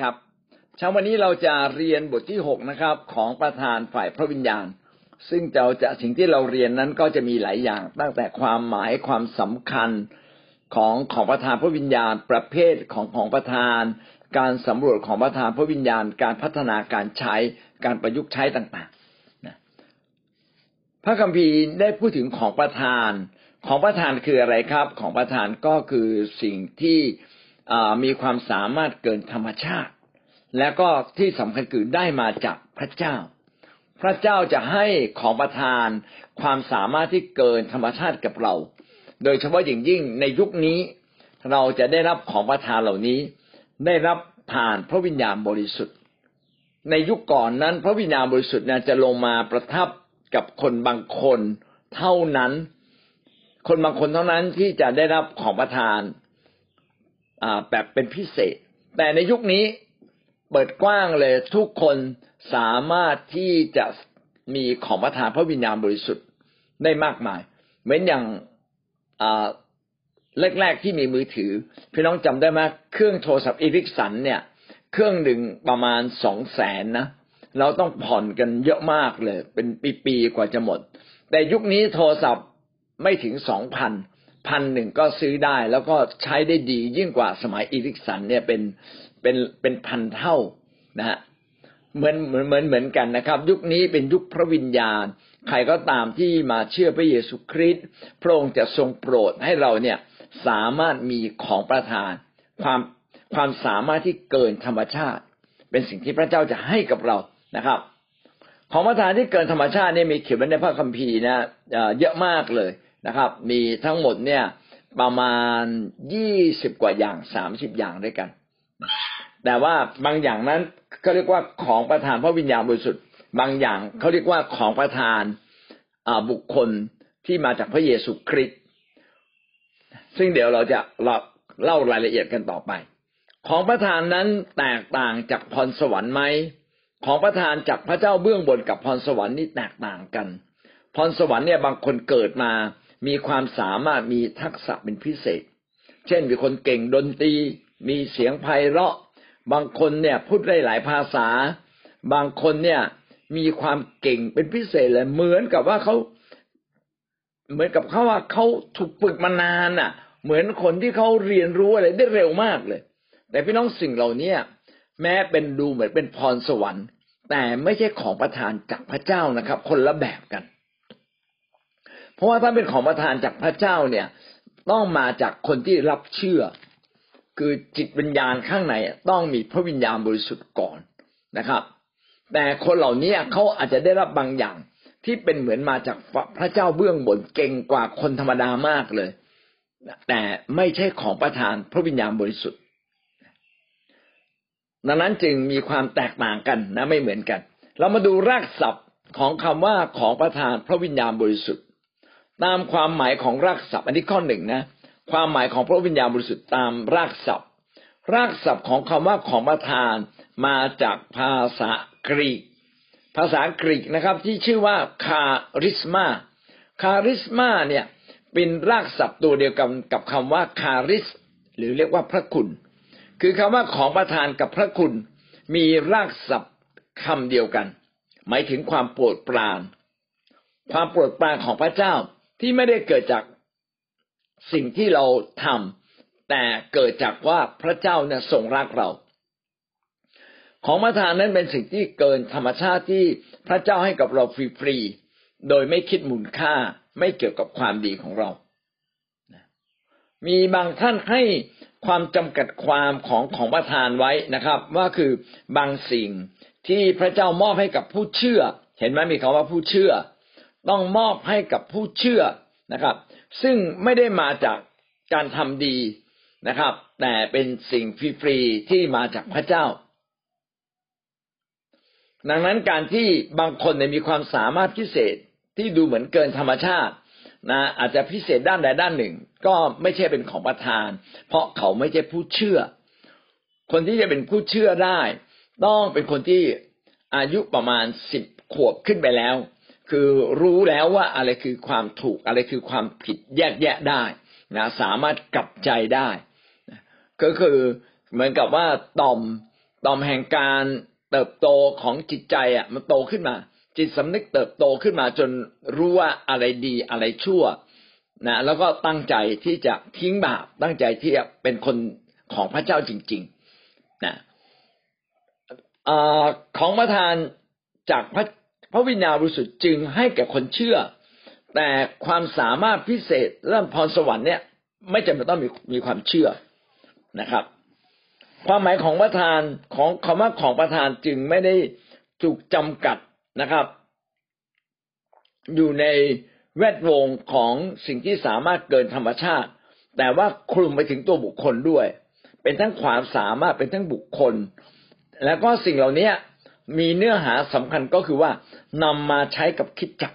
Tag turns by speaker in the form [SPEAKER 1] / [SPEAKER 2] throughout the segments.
[SPEAKER 1] ครับเช้าวันนี้เราจะเรียนบทที่หกนะครับ ของประธานฝ่ายพระวิญญาณ ซึ่งเราจะสิ่งที่เราเรียนนั้นก็จะมีหลายอย่าง ตั้งแต่ความหมายความสำคัญของของประธานพระวิญญาณ ประเภทของของประธาน การสำรวจของประธานพระวิญญาณ การพัฒนาการใช้การประยุกต์ใช้ต่างๆนะพระคัมภีร์ได้พูดถึงของประธาน ของประธานคืออะไรครับ ของประธานก็คือสิ่งที่ มีความสามารถเกินธรรมชาติ และก็ที่สำคัญคือได้มาจากพระเจ้า พระเจ้าจะให้ของประทานความสามารถที่เกินธรรมชาติกับเรา โดยเฉพาะอย่างยิ่งในยุคนี้ เราจะได้รับของประทานเหล่านี้ ได้รับผ่านพระวิญญาณบริสุทธิ์ ในยุคก่อนนั้น พระวิญญาณบริสุทธิ์จะลงมาประทับกับคนบางคนเท่านั้น คนบางคนเท่านั้นที่จะได้รับของประทาน แบบเป็นพิเศษ แต่ในยุคนี้เปิดกว้างเลยทุกคนสามารถที่จะมีของประทานพระวิญญาณบริสุทธิ์ได้มากมายเหมือนอย่างแรกๆที่มีมือถือ พี่น้องจำได้ไหมเครื่องโทรศัพท์ Ericsson เนี่ย เครื่องหนึ่งประมาณสองแสนนะเราต้องผ่อนกันเยอะมากเลย เป็นปีๆกว่าจะหมด แต่ยุคนี้โทรศัพท์ไม่ถึงสองพัน พันหนึ่งก็ซื้อได้ แล้วก็ใช้ได้ดียิ่งกว่าสมัยอีริกสันเนี่ยเป็นเป็นเป็นพันเท่านะฮะเหมือนเหมือนเหมือนเหมือนกันนะครับ ยุคนี้เป็นยุคพระวิญญาณ ใครก็ตามที่มาเชื่อพระเยซูคริสต์พระองค์จะทรงโปรดให้เราเนี่ยสามารถมีของประทาน ความความสามารถที่เกินธรรมชาติ เป็นสิ่งที่พระเจ้าจะให้กับเรานะครับ ของประทานที่เกินธรรมชาติเนี่ยมีเขียนไว้ในพระคัมภีร์นะเยอะมากเลย นะครับ มีทั้งหมดเนี่ยประมาณยี่สิบกว่าอย่างสามสิบอย่างด้วยกัน แต่ว่าบางอย่างนั้นเขาเรียกว่าของประทานพระวิญญาณบริสุทธิ์บางอย่างเขาเรียกว่าของประทานบุคคลที่มาจากพระเยซูคริสต์ซึ่งเดี๋ยวเราจะเล่ารายละเอียดกันต่อไป ของประทานนั้นแตกต่างจากพรสวรรค์ไหมของประทานจากพระเจ้าเบื้องบนกับพรสวรรค์นี่แตกต่างกัน พรสวรรค์เนี่ยบางคนเกิดมา มีความสามารถมีทักษะเป็นพิเศษ เช่นมีคนเก่งดนตรี มีเสียงไพเราะ บางคนเนี่ยพูดได้หลายภาษา บางคนเนี่ยมีความเก่งเป็นพิเศษเลยเหมือนกับว่าเขาเหมือนกับเขาว่าเขาถูกฝึกมานานอะ เหมือนคนที่เขาเรียนรู้อะไรได้เร็วมากเลย แต่พี่น้องสิ่งเหล่านี้แม้เป็นดูเหมือนเป็นพรสวรรค์ แต่ไม่ใช่ของประทานจากพระเจ้านะครับ คนละแบบกัน เพราะว่าถ้าเป็นของประทานจากพระเจ้าเนี่ย ต้องมาจากคนที่รับเชื่อ คือจิตวิญญาณข้างในต้องมีพระวิญญาณบริสุทธิ์ก่อนนะครับ แต่คนเหล่านี้เขาอาจจะได้รับบางอย่างที่เป็นเหมือนมาจากพระเจ้าเบื้องบนเก่งกว่าคนธรรมดามากเลย แต่ไม่ใช่ของประทานพระวิญญาณบริสุทธิ์ดังนั้นจึงมีความแตกต่างกันนะไม่เหมือนกัน เรามาดูรากศัพท์ของคำว่าของประทานพระวิญญาณบริสุทธิ์ ตามความหมายของรากศัพท์ อันนี้ข้อหนึ่งนะความหมายของพระวิญญาณบริสุทธิ์ตามรากศัพท์ รากศัพท์ของคำว่าของประทานมาจากภาษากรีก ภาษากรีกนะครับที่ชื่อว่าคาริสมาคาริสมาเนี่ยเป็นรากศัพท์ตัวเดียวกันกับคำว่าคาริส หรือเรียกว่าพระคุณ คือคำว่าของประทานกับพระคุณ มีรากศัพท์คำเดียวกัน หมายถึงความโปรดปราน ความโปรดปรานของพระเจ้า ที่ไม่ได้เกิดจากสิ่งที่เราทำแต่เกิดจากว่าพระเจ้าเนี่ยทรงรักเรา ของประทานนั้นเป็นสิ่งที่เกินธรรมชาติที่พระเจ้าให้กับเราฟรีๆโดยไม่คิดมูลค่าไม่เกี่ยวกับความดีของเรา มีบางท่านให้ความจำกัดความของของประทานไว้นะครับ ว่าคือบางสิ่งที่พระเจ้ามอบให้กับผู้เชื่อ เห็นไหมมีคำว่าผู้เชื่อ ต้องมอบให้กับผู้เชื่อนะครับ ซึ่งไม่ได้มาจากการทำดีนะครับ แต่เป็นสิ่งฟรีๆที่มาจากพระเจ้า ดังนั้นการที่บางคนมีความสามารถพิเศษที่ดูเหมือนเกินธรรมชาตินะอาจจะพิเศษด้านใดด้านหนึ่ง ก็ไม่ใช่เป็นของประทาน เพราะเขาไม่ใช่ผู้เชื่อ คนที่จะเป็นผู้เชื่อได้ ต้องเป็นคนที่อายุประมาณสิบขวบขึ้นไปแล้ว คือรู้แล้วว่าอะไรคือความถูกอะไรคือความผิดแยกแยะได้นะสามารถกลับใจได้ก็คือเหมือนกับว่าต่อมต่อมแห่งการเติบโตของจิตใจอะมันโตขึ้นมา จิตสำนึกเติบโตขึ้นมาจนรู้ว่าอะไรดีอะไรชั่วนะแล้วก็ตั้งใจที่จะทิ้งบาปตั้งใจที่จะเป็นคนของพระเจ้าจริงๆนะอของประทานจากพระ พระวิญญาณบริสุทธิ์จึงให้แก่คนเชื่อ แต่ความสามารถพิเศษเรื่องพรสวรรค์เนี่ย ไม่จำเป็นต้องมีมีความเชื่อนะครับ ความหมายของประทานของคำว่าของประทานจึงไม่ได้ถูกจำกัดนะครับ อยู่ในแวดวงของสิ่งที่สามารถเกินธรรมชาติ แต่ว่าคลุมไปถึงตัวบุคคลด้วย เป็นทั้งความสามารถเป็นทั้งบุคคล แล้วก็สิ่งเหล่านี้ มีเนื้อหาสำคัญก็คือว่านำมาใช้กับคิดจัก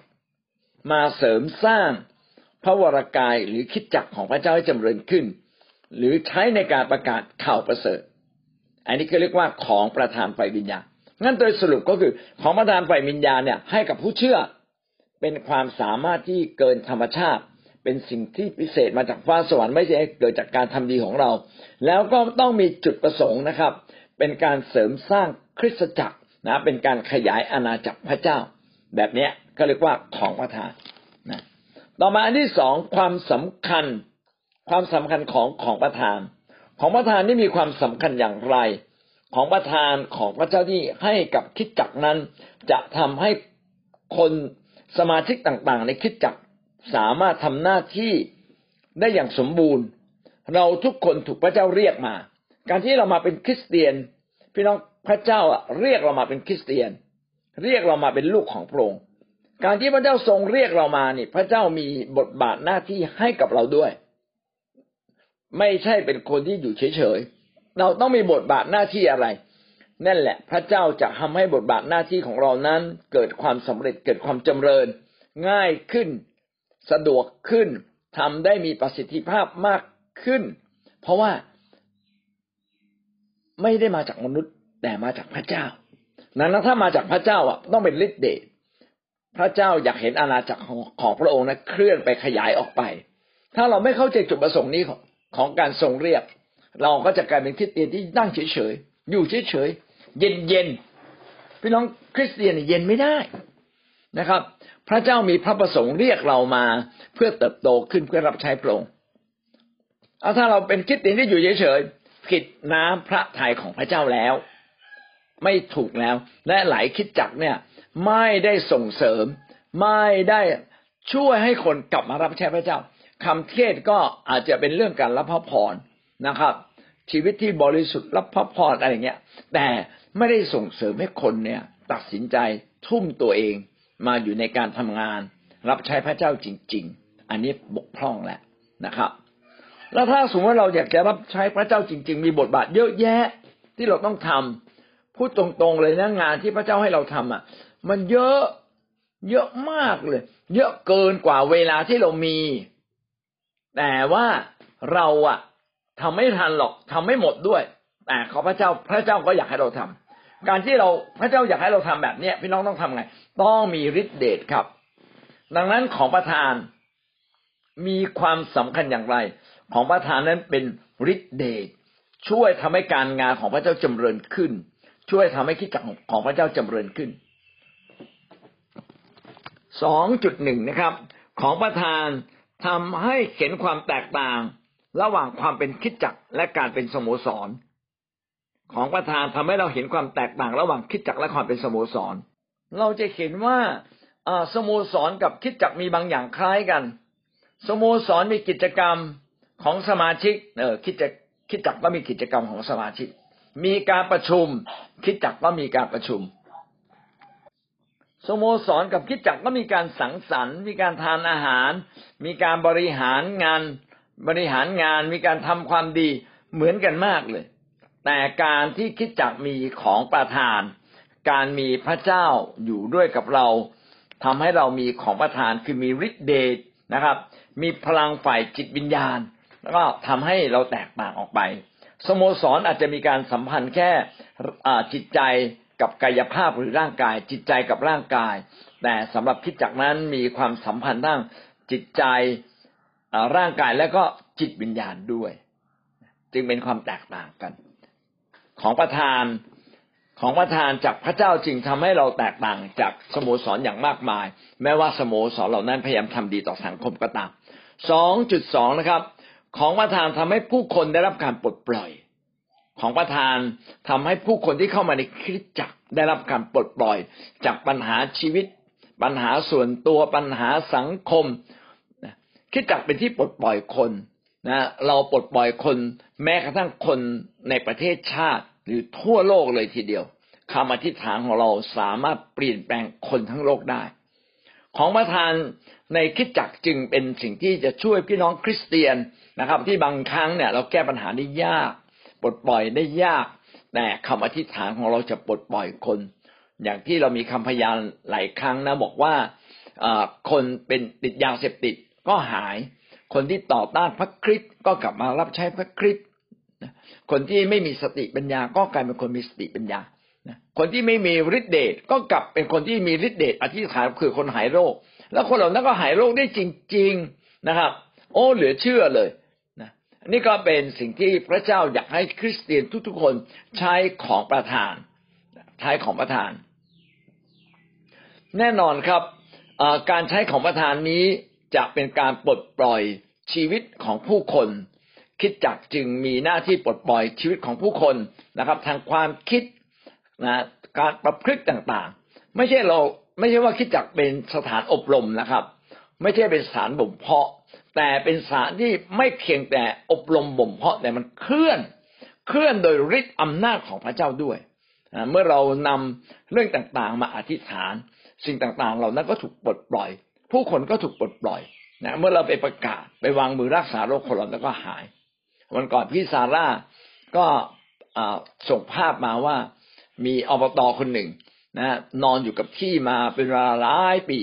[SPEAKER 1] มาเสริมสร้างพระวรากายหรือคิดจักของพระเจ้าให้จำเริญขึ้น หรือใช้ในการประกาศข่าวประเสริฐ อันนี้ก็เรียกว่าของประธานไฟวิญญาณงั้นโดยสรุปก็คือของประธานไฟวิญญาณเนี่ยให้กับผู้เชื่อเป็นความสามารถที่เกินธรรมชาติ เป็นสิ่งที่พิเศษมาจากฟ้าสวรรค์ไม่ใช่เกิดจากการทำดีของเรา แล้วก็ต้องมีจุดประสงค์นะครับ เป็นการเสริมสร้างคริสตจักร นะเป็นการขยายอาณาจักรพระเจ้า แบบเนี้ยก็เรียกว่าของประทานนะต่อมาอันที่สองความสำคัญ ความสำคัญของของประทาน ของประทานนี่มีความสำคัญอย่างไร ของประทานของพระเจ้าที่ให้กับคิดจักนั้น จะทำให้คนสมาชิกต่างๆ ในคิดจักสามารถทำหน้าที่ได้อย่างสมบูรณ์ เราทุกคนถูกพระเจ้าเรียกมา การที่เรามาเป็นคริสเตียน พี่น้อง พระเจ้าเรียกเรามาเป็นคริสเตียน เรียกเรามาเป็นลูกของพระองค์การที่พระเจ้าทรงเรียกเรามานี่ พระเจ้ามีบทบาทหน้าที่ให้กับเราด้วย ไม่ใช่เป็นคนที่อยู่เฉยๆเราต้องมีบทบาทหน้าที่อะไรนั่นแหละ พระเจ้าจะทำให้บทบาทหน้าที่ของเรานั้น เกิดความสำเร็จเกิดความจำเริญ ง่ายขึ้น สะดวกขึ้นทำได้มีประสิทธิภาพมากขึ้น เพราะว่าไม่ได้มาจากมนุษย์ แต่มาจากพระเจ้า นั้นถ้ามาจากพระเจ้าอะต้องเป็นฤทธิ์เดชพระเจ้าอยากเห็นอาณาจักรของพระองค์นะเคลื่อนไปขยายออกไป ถ้าเราไม่เข้าใจจุดประสงค์นี้ของของการทรงเรียก เราก็จะกลายเป็นคริสเตียนที่นั่งเฉยๆอยู่เฉยๆเย็นๆพี่น้องคริสเตียนเย็นไม่ได้นะครับ พระเจ้ามีพระประสงค์เรียกเรามาเพื่อเติบโตขึ้นเพื่อรับใช้พระองค์เอาถ้าเราเป็นคริสเตียนที่อยู่เฉยๆผิดน้ำพระทัยของพระเจ้าแล้ว ไม่ถูกแล้ว และหลายคิดจักเนี่ย ไม่ได้ส่งเสริม ไม่ได้ช่วยให้คนกลับมารับใช้พระเจ้าคำเทศก็อาจจะเป็นเรื่องการรับพระพรนะครับ ชีวิตที่บริสุทธิ์รับพระพรอะไรเงี้ย แต่ไม่ได้ส่งเสริมให้คนเนี่ย ตัดสินใจทุ่มตัวเองมาอยู่ในการทำงาน รับใช้พระเจ้าจริง ๆ อันนี้บกพร่องแล้วนะครับ แล้วถ้าสมมติว่าเราอยากจะรับใช้พระเจ้าจริง ๆ มีบทบาทเยอะแยะที่เราต้องทำ พูดตรงๆเลยนะงานที่พระเจ้าให้เราทำอะ มันเยอะเยอะมากเลย เยอะเกินกว่าเวลาที่เรามี แต่ว่าเราอะทำไม่ทันหรอกทำไม่หมดด้วย แต่ขอพระเจ้าพระเจ้าก็อยากให้เราทำการที่เราพระเจ้าอยากให้เราทำแบบเนี้ยพี่น้องต้องทำไง ต้องมีฤทธิเดชครับ ดังนั้นของประธานมีความสำคัญอย่างไร ของประธานนั้นเป็นฤทธิเดชช่วยทำให้การงานของพระเจ้าจำเริญขึ้น ช่วยทำให้คิดจักของพระเจ้าจำเริญขึ้น สองจุดหนึ่งนะครับ ของประธานทำให้เห็นความแตกต่าง ระหว่างความเป็นคิดจักและการเป็นสโมสร ของประธานทำให้เราเห็นความแตกต่าง ระหว่างคิดจักและความเป็นสโมสร เราจะเห็นว่าสโมสรกับคิดจักมีบางอย่างคล้ายกัน สโมสรมีกิจกรรมของสมาชิก เออคิดจักคิดจักก็มีกิจกรรมของสมาชิก มีการประชุม คิดจักก็มีการประชุม สโมสรกับคิดจักก็มีการสังสรรค์ มีการทานอาหาร มีการบริหารงาน บริหารงาน มีการทำความดีเหมือนกันมากเลย แต่การที่คิดจักมีของประทาน การมีพระเจ้าอยู่ด้วยกับเราทำให้เรามีของประทานคือมีฤทธิ์เดชนะครับ มีพลังฝ่ายจิตวิญญาณ แล้วก็ทำให้เราแตกต่างออกไป สโมสรอาจจะมีการสัมพันธ์แค่จิตใจกับกายภาพหรือร่างกาย จิตใจกับร่างกาย แต่สำหรับคิดจักนั้นมีความสัมพันธ์ทั้งจิตใจร่างกายแล้วก็จิตวิญญาณด้วย จึงเป็นความแตกต่างกัน ของประธานของประทานจากพระเจ้าจึงทำให้เราแตกต่างจากสโมสรอย่างมากมาย แม้ว่าสโมสรเหล่านั้นพยายามทำดีต่อสังคมก็ตามสองจุดสองนะครับ ของประทานทำให้ผู้คนได้รับการปลดปล่อย ของประทานทำให้ผู้คนที่เข้ามาในคริสตจักรได้รับการปลดปล่อย จากปัญหาชีวิต ปัญหาส่วนตัวปัญหาสังคมคริสตจักรเป็นที่ปลดปล่อยคนนะเราปลดปล่อยคนแม้กระทั่งคนในประเทศชาติหรือทั่วโลกเลยทีเดียวคำอธิษฐานของเราสามารถเปลี่ยนแปลงคนทั้งโลกได้ ของประทานในคิดจักจึงเป็นสิ่งที่จะช่วยพี่น้องคริสเตียนนะครับ ที่บางครั้งเนี่ย เราแก้ปัญหาได้ยากปลดปล่อยได้ยาก แต่คำอธิษฐานของเราจะปลดปล่อยคน อย่างที่เรามีคำพยานหลายครั้งนะบอกว่าคนเป็นติดยาเสพติดก็หาย คนที่ต่อต้านพระคริสต์ก็กลับมารับใช้พระคริสต์คนที่ไม่มีสติปัญญาก็กลายเป็นคนมีสติปัญญา คนที่ไม่มีฤทธิเดชก็กลับเป็นคนที่มีฤทธิเดชอธิษฐานคือคนหายโรค แล้วคนเหล่านั้นก็หายโรคได้จริง ๆนะครับ โอ้เหลือเชื่อเลยนะนี่ก็เป็นสิ่งที่พระเจ้าอยากให้คริสเตียนทุกๆคนใช้ของประทานใช้ของประทาน แน่นอนครับการใช้ของประทานนี้จะเป็นการปลดปล่อยชีวิตของผู้คนคิดจักจึงมีหน้าที่ปลดปล่อยชีวิตของผู้คนนะครับ ทางความคิด นะการประพฤติต่างๆ ไม่ใช่เราไม่ใช่ว่าคิดจักเป็นสถานอบรมนะครับ ไม่ใช่เป็นสถานบ่มเพาะ แต่เป็นสถานที่ไม่เพียงแต่อบรมบ่มเพาะแต่มันเคลื่อนเคลื่อนโดยฤทธิ์อำนาจของพระเจ้าด้วยเมื่อเรานำเรื่องต่างๆ มาอธิษฐาน สิ่งต่างๆ เหล่านั้นก็ถูกปลดปล่อย ผู้คนก็ถูกปลดปล่อยนะเมื่อเราไปประกาศไปวางมือรักษาโรคคนเราแล้วก็หาย วันก่อนพี่ซาร่าก็ส่งภาพมาว่า มีอบตคนหนึ่งนะนอนอยู่กับที่มาเป็นเวลาหลายปี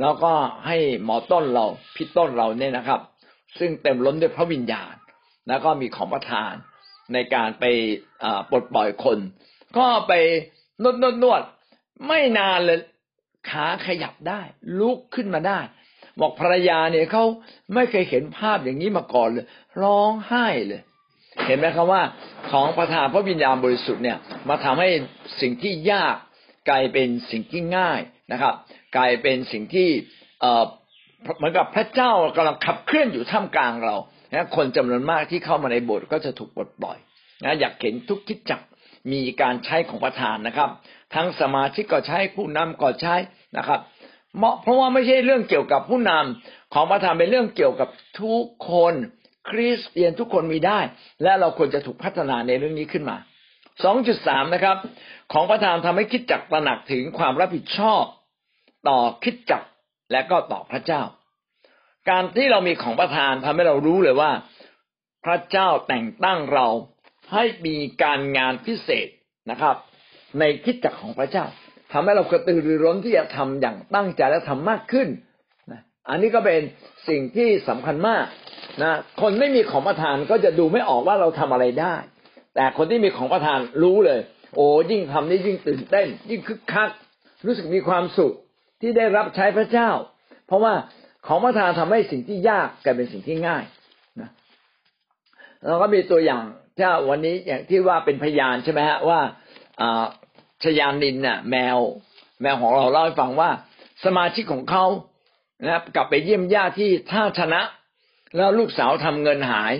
[SPEAKER 1] แล้วก็ให้หมอต้นเราพี่ต้นเราเนี่ยนะครับ ซึ่งเต็มล้นด้วยพระวิญญาณ แล้วก็มีของประทานในการไปปลดปล่อยคน ก็ไปนวดนวดนวดไม่นานเลยขาขยับได้ ลุกขึ้นมาได้ บอกภรรยาเนี่ยเขาไม่เคยเห็นภาพอย่างนี้มาก่อนเลย ร้องไห้เลย เห็นไหมครับว่าของประทานพระวิญญาณบริสุทธิ์เนี่ยมาทำให้สิ่งที่ยากกลายเป็นสิ่งที่ง่ายนะครับ กลายเป็นสิ่งที่เหมือนกับพระเจ้ากำลังขับเคลื่อนอยู่ท่ามกลางเรานะคนจำนวนมากที่เข้ามาในโบสถ์ก็จะถูกปลดปล่อยนะอยากเห็นทุกคิดจักมีการใช้ของประธานนะครับ ทั้งสมาชิกก็ใช้ผู้นำก็ใช้นะครับเพราะว่าไม่ใช่เรื่องเกี่ยวกับผู้นำของประธานเป็นเรื่องเกี่ยวกับทุกคน คริสเตียนทุกคนมีได้ และเราควรจะถูกพัฒนาในเรื่องนี้ขึ้นมา 2.3 นะครับ ของประธานทำให้คิดจักตระหนักถึงความรับผิดชอบต่อคิดจักและก็ต่อพระเจ้า การที่เรามีของประธานทำให้เรารู้เลยว่า พระเจ้าแต่งตั้งเราให้มีการงานพิเศษนะครับ ในคิดจักของพระเจ้าทำให้เรากระตือรือร้นที่จะทำอย่างตั้งใจและทำมากขึ้นอันนี้ก็เป็นสิ่งที่สำคัญมาก นะคนไม่มีของประทานก็จะดูไม่ออกว่าเราทำอะไรได้ แต่คนที่มีของประทานรู้เลย โอ้ยิ่งทำนี่ยิ่งตื่นเต้น ยิ่งคึกคัก รู้สึกมีความสุขที่ได้รับใช้พระเจ้า เพราะว่าของประทานทำให้สิ่งที่ยากกลายเป็นสิ่งที่ง่ายนะเราก็มีตัวอย่างถ้าวันนี้อย่างที่ว่าเป็นพยานใช่ไหมฮะว่าชยานินน่ะแมว แมวของเราเล่าให้ฟังว่า สมาชิกของเขานะกลับไปเยี่ยมญาติที่ท่าชนะ แล้วลูกสาวทำเงินหาย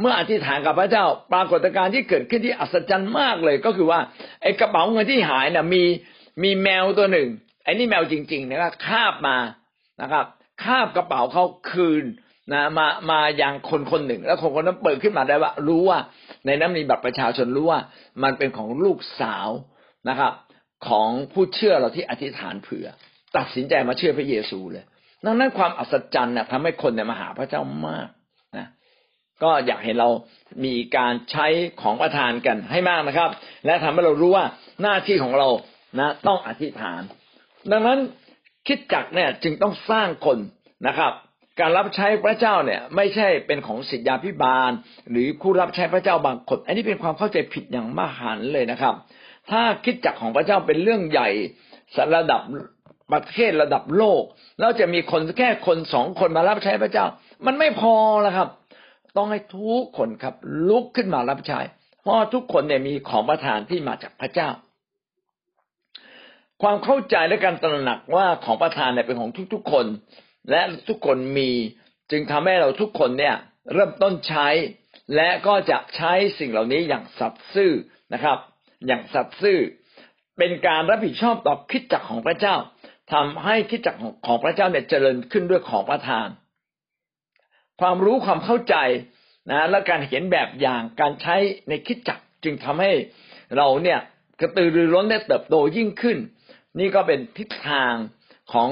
[SPEAKER 1] เมื่ออธิษฐานกับพระเจ้าปรากฏการณ์ที่เกิดขึ้นที่อัศจรรย์มากเลยก็คือว่าไอ้กระเป๋าเงินที่หายน่ะมีมีแมวตัวหนึ่งไอ้นี่แมวจริง ๆ นะครับคาบมานะครับคาบกระเป๋าเขาคืนนะมามาอย่างคนคนหนึ่ง แล้วคนคนนั้นเปิดขึ้นมาได้ว่า รู้ว่า ในนั้นมีบัตรประชาชนรู้ว่า มันเป็นของลูกสาวนะครับ ของผู้เชื่อเราที่อธิษฐานเผื่อ ตัดสินใจมาเชื่อพระเยซูเลย ดังนั้นความอัศจรรย์เนี่ยทำให้คนเนี่ยมาหาพระเจ้ามากนะก็อยากเห็นเรามีการใช้ของประทานกันให้มากนะครับ และทำให้เรารู้ว่าหน้าที่ของเรานะ ต้องอธิษฐาน ดังนั้นคิดจักเนี่ยจึงต้องสร้างคนนะครับ การรับใช้พระเจ้าเนี่ย ไม่ใช่เป็นของสิทธยาพิบาล หรือผู้รับใช้พระเจ้าบางคน อันนี้เป็นความเข้าใจผิดอย่างมหันเลยนะครับ ถ้าคิดจักของพระเจ้าเป็นเรื่องใหญ่ระดับ ประเทศระดับโลก แล้วจะมีคนแค่คนสองคนมารับใช้พระเจ้า มันไม่พอแล้วครับ ต้องให้ทุกคนครับลุกขึ้นมารับใช้ เพราะทุกคนเนี่ยมีของประทานที่มาจากพระเจ้า ความเข้าใจและการตระหนักว่าของประทานเนี่ยเป็นของทุกๆคน และทุกคนมีจึงทำให้เราทุกคนเนี่ย เริ่มต้นใช้ และก็จะใช้สิ่งเหล่านี้อย่างสัตย์ซื่อนะครับ อย่างสัตย์ซื่อเป็นการรับผิดชอบต่อคิดจักของพระเจ้า ทำให้คิดจักของพระเจ้าเนี่ยเจริญขึ้นด้วยของประทาน ความรู้ความเข้าใจนะและการเห็นแบบอย่างการใช้ในคิดจักจึงทำให้เราเนี่ยกระตือรือร้นได้เติบโตยิ่งขึ้น นี่ก็เป็นทิศทางของ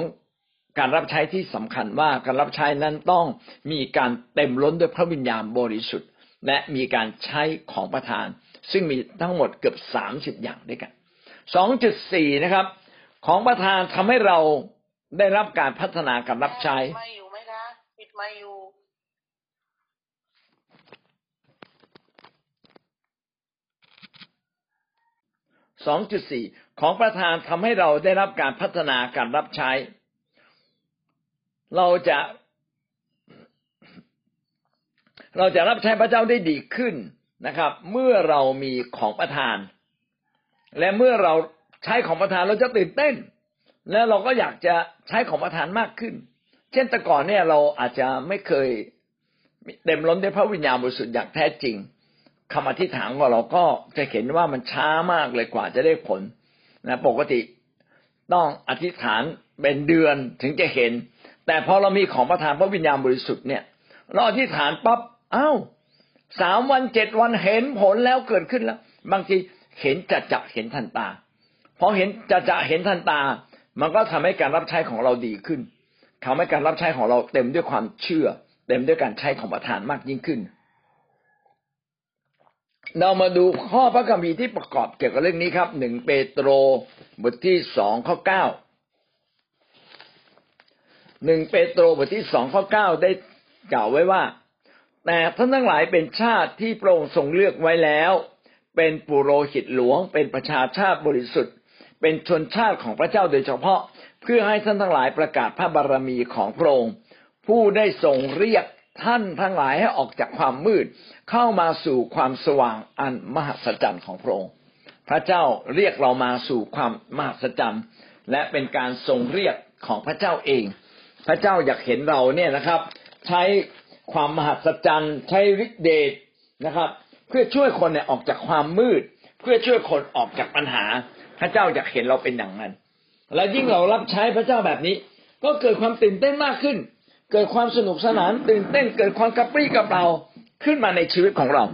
[SPEAKER 1] การรับใช้ที่สำคัญว่าการรับใช้นั้นต้องมีการเต็มล้นด้วยพระวิญญาณบริสุทธิ์ และมีการใช้ของประทาน ซึ่งมีทั้งหมดเกือบสามสิบอย่างด้วยกันสองจุดสี่นะครับ ของประทานทำให้เราได้รับการพัฒนาการรับใช้
[SPEAKER 2] ไม่อยู่ไหมคะปิดไม่อยู่
[SPEAKER 1] สองจุดสี่ของประธานทำให้เราได้รับการพัฒนาการรับใช้ เราจะเราจะรับใช้พระเจ้าได้ดีขึ้นนะครับ เมื่อเรามีของประทาน และเมื่อเรา ใช้ของประทานเราจะตื่นเต้น แล้วเราก็อยากจะใช้ของประทานมากขึ้น เช่นแต่ก่อนเนี่ยเราอาจจะไม่เคยเต็มล้นด้วยพระวิญญาณบริสุทธิ์อย่างแท้จริงคำอธิษฐานของเราก็จะเห็นว่ามันช้ามากเลยกว่าจะได้ผลนะปกติต้องอธิษฐานเป็นเดือนถึงจะเห็น แต่พอเรามีของประทานพระวิญญาณบริสุทธิ์เนี่ยเราอธิษฐานปั๊บอ้าวสามวันเจ็ดวันเห็นผลแล้วเกิดขึ้นแล้ว บางทีเห็นจะจะเห็นทันตา พอเห็นจะจะเห็นทันตา มันก็ทำให้การรับใช้ของเราดีขึ้นทำให้การรับใช้ของเราเต็มด้วยความเชื่อ เต็มด้วยการใช้ของประทานมากยิ่งขึ้น เรามาดูข้อพระคัมภีร์ที่ประกอบเกี่ยวกับเรื่องนี้ครับหนึ่งเปโตรบทที่สองข้อเก้าหนึ่งเปโตรบทที่สองข้อเก้าได้กล่าวไว้ว่า แต่ท่านทั้งหลายเป็นชาติที่พระองค์ทรงเลือกไว้แล้ว เป็นปุโรหิตหลวง เป็นประชาชาติบริสุทธิ์ เป็นชนชาติของพระเจ้าโดยเฉพาะ เพื่อให้ท่านทั้งหลายประกาศพระบารมีของพระองค์ผู้ได้ทรงเรียกท่านทั้งหลายให้ออกจากความมืด เข้ามาสู่ความสว่างอันมหัศจรรย์ของพระองค์ พระเจ้าเรียกเรามาสู่ความมหัศจรรย์ และเป็นการทรงเรียกของพระเจ้าเอง พระเจ้าอยากเห็นเราเนี่ยนะครับ ใช้ความมหัศจรรย์ใช้ฤทธิเดชนะครับ เพื่อช่วยคนเนี่ยออกจากความมืด เพื่อช่วยคนออกจากปัญหา พระเจ้าอยากเห็นเราเป็นอย่างนั้น และยิ่งเรารับใช้พระเจ้าแบบนี้ ก็เกิดความตื่นเต้นมากขึ้น เกิดความสนุกสนาน ตื่นเต้น เกิดความกระปรี้กระเปร่าขึ้นมาในชีวิตของเรา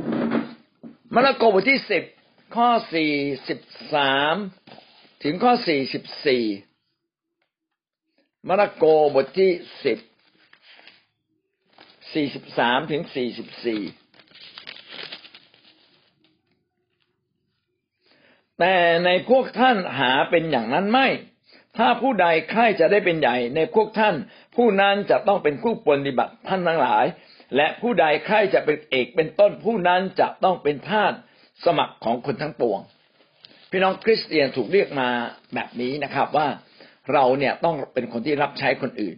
[SPEAKER 1] มาระโกบทที่สิบข้อสี่สิบสามถึงข้อสี่สิบสี่มาระโกบทที่สิบสี่สิบสามถึงสี่สิบสี่ แต่ในพวกท่านหาเป็นอย่างนั้นไม่ ถ้าผู้ใดใครจะได้เป็นใหญ่ ในพวกท่าน ผู้นั้นจะต้องเป็นผู้ปฏิบัติท่านทั้งหลาย และผู้ใดใครจะเป็นเอกเป็นต้นผู้นั้นจะต้องเป็นทาสสมัครของคนทั้งปวง พี่น้องคริสเตียนถูกเรียกมาแบบนี้นะครับว่าเราเนี่ยต้องเป็นคนที่รับใช้คนอื่น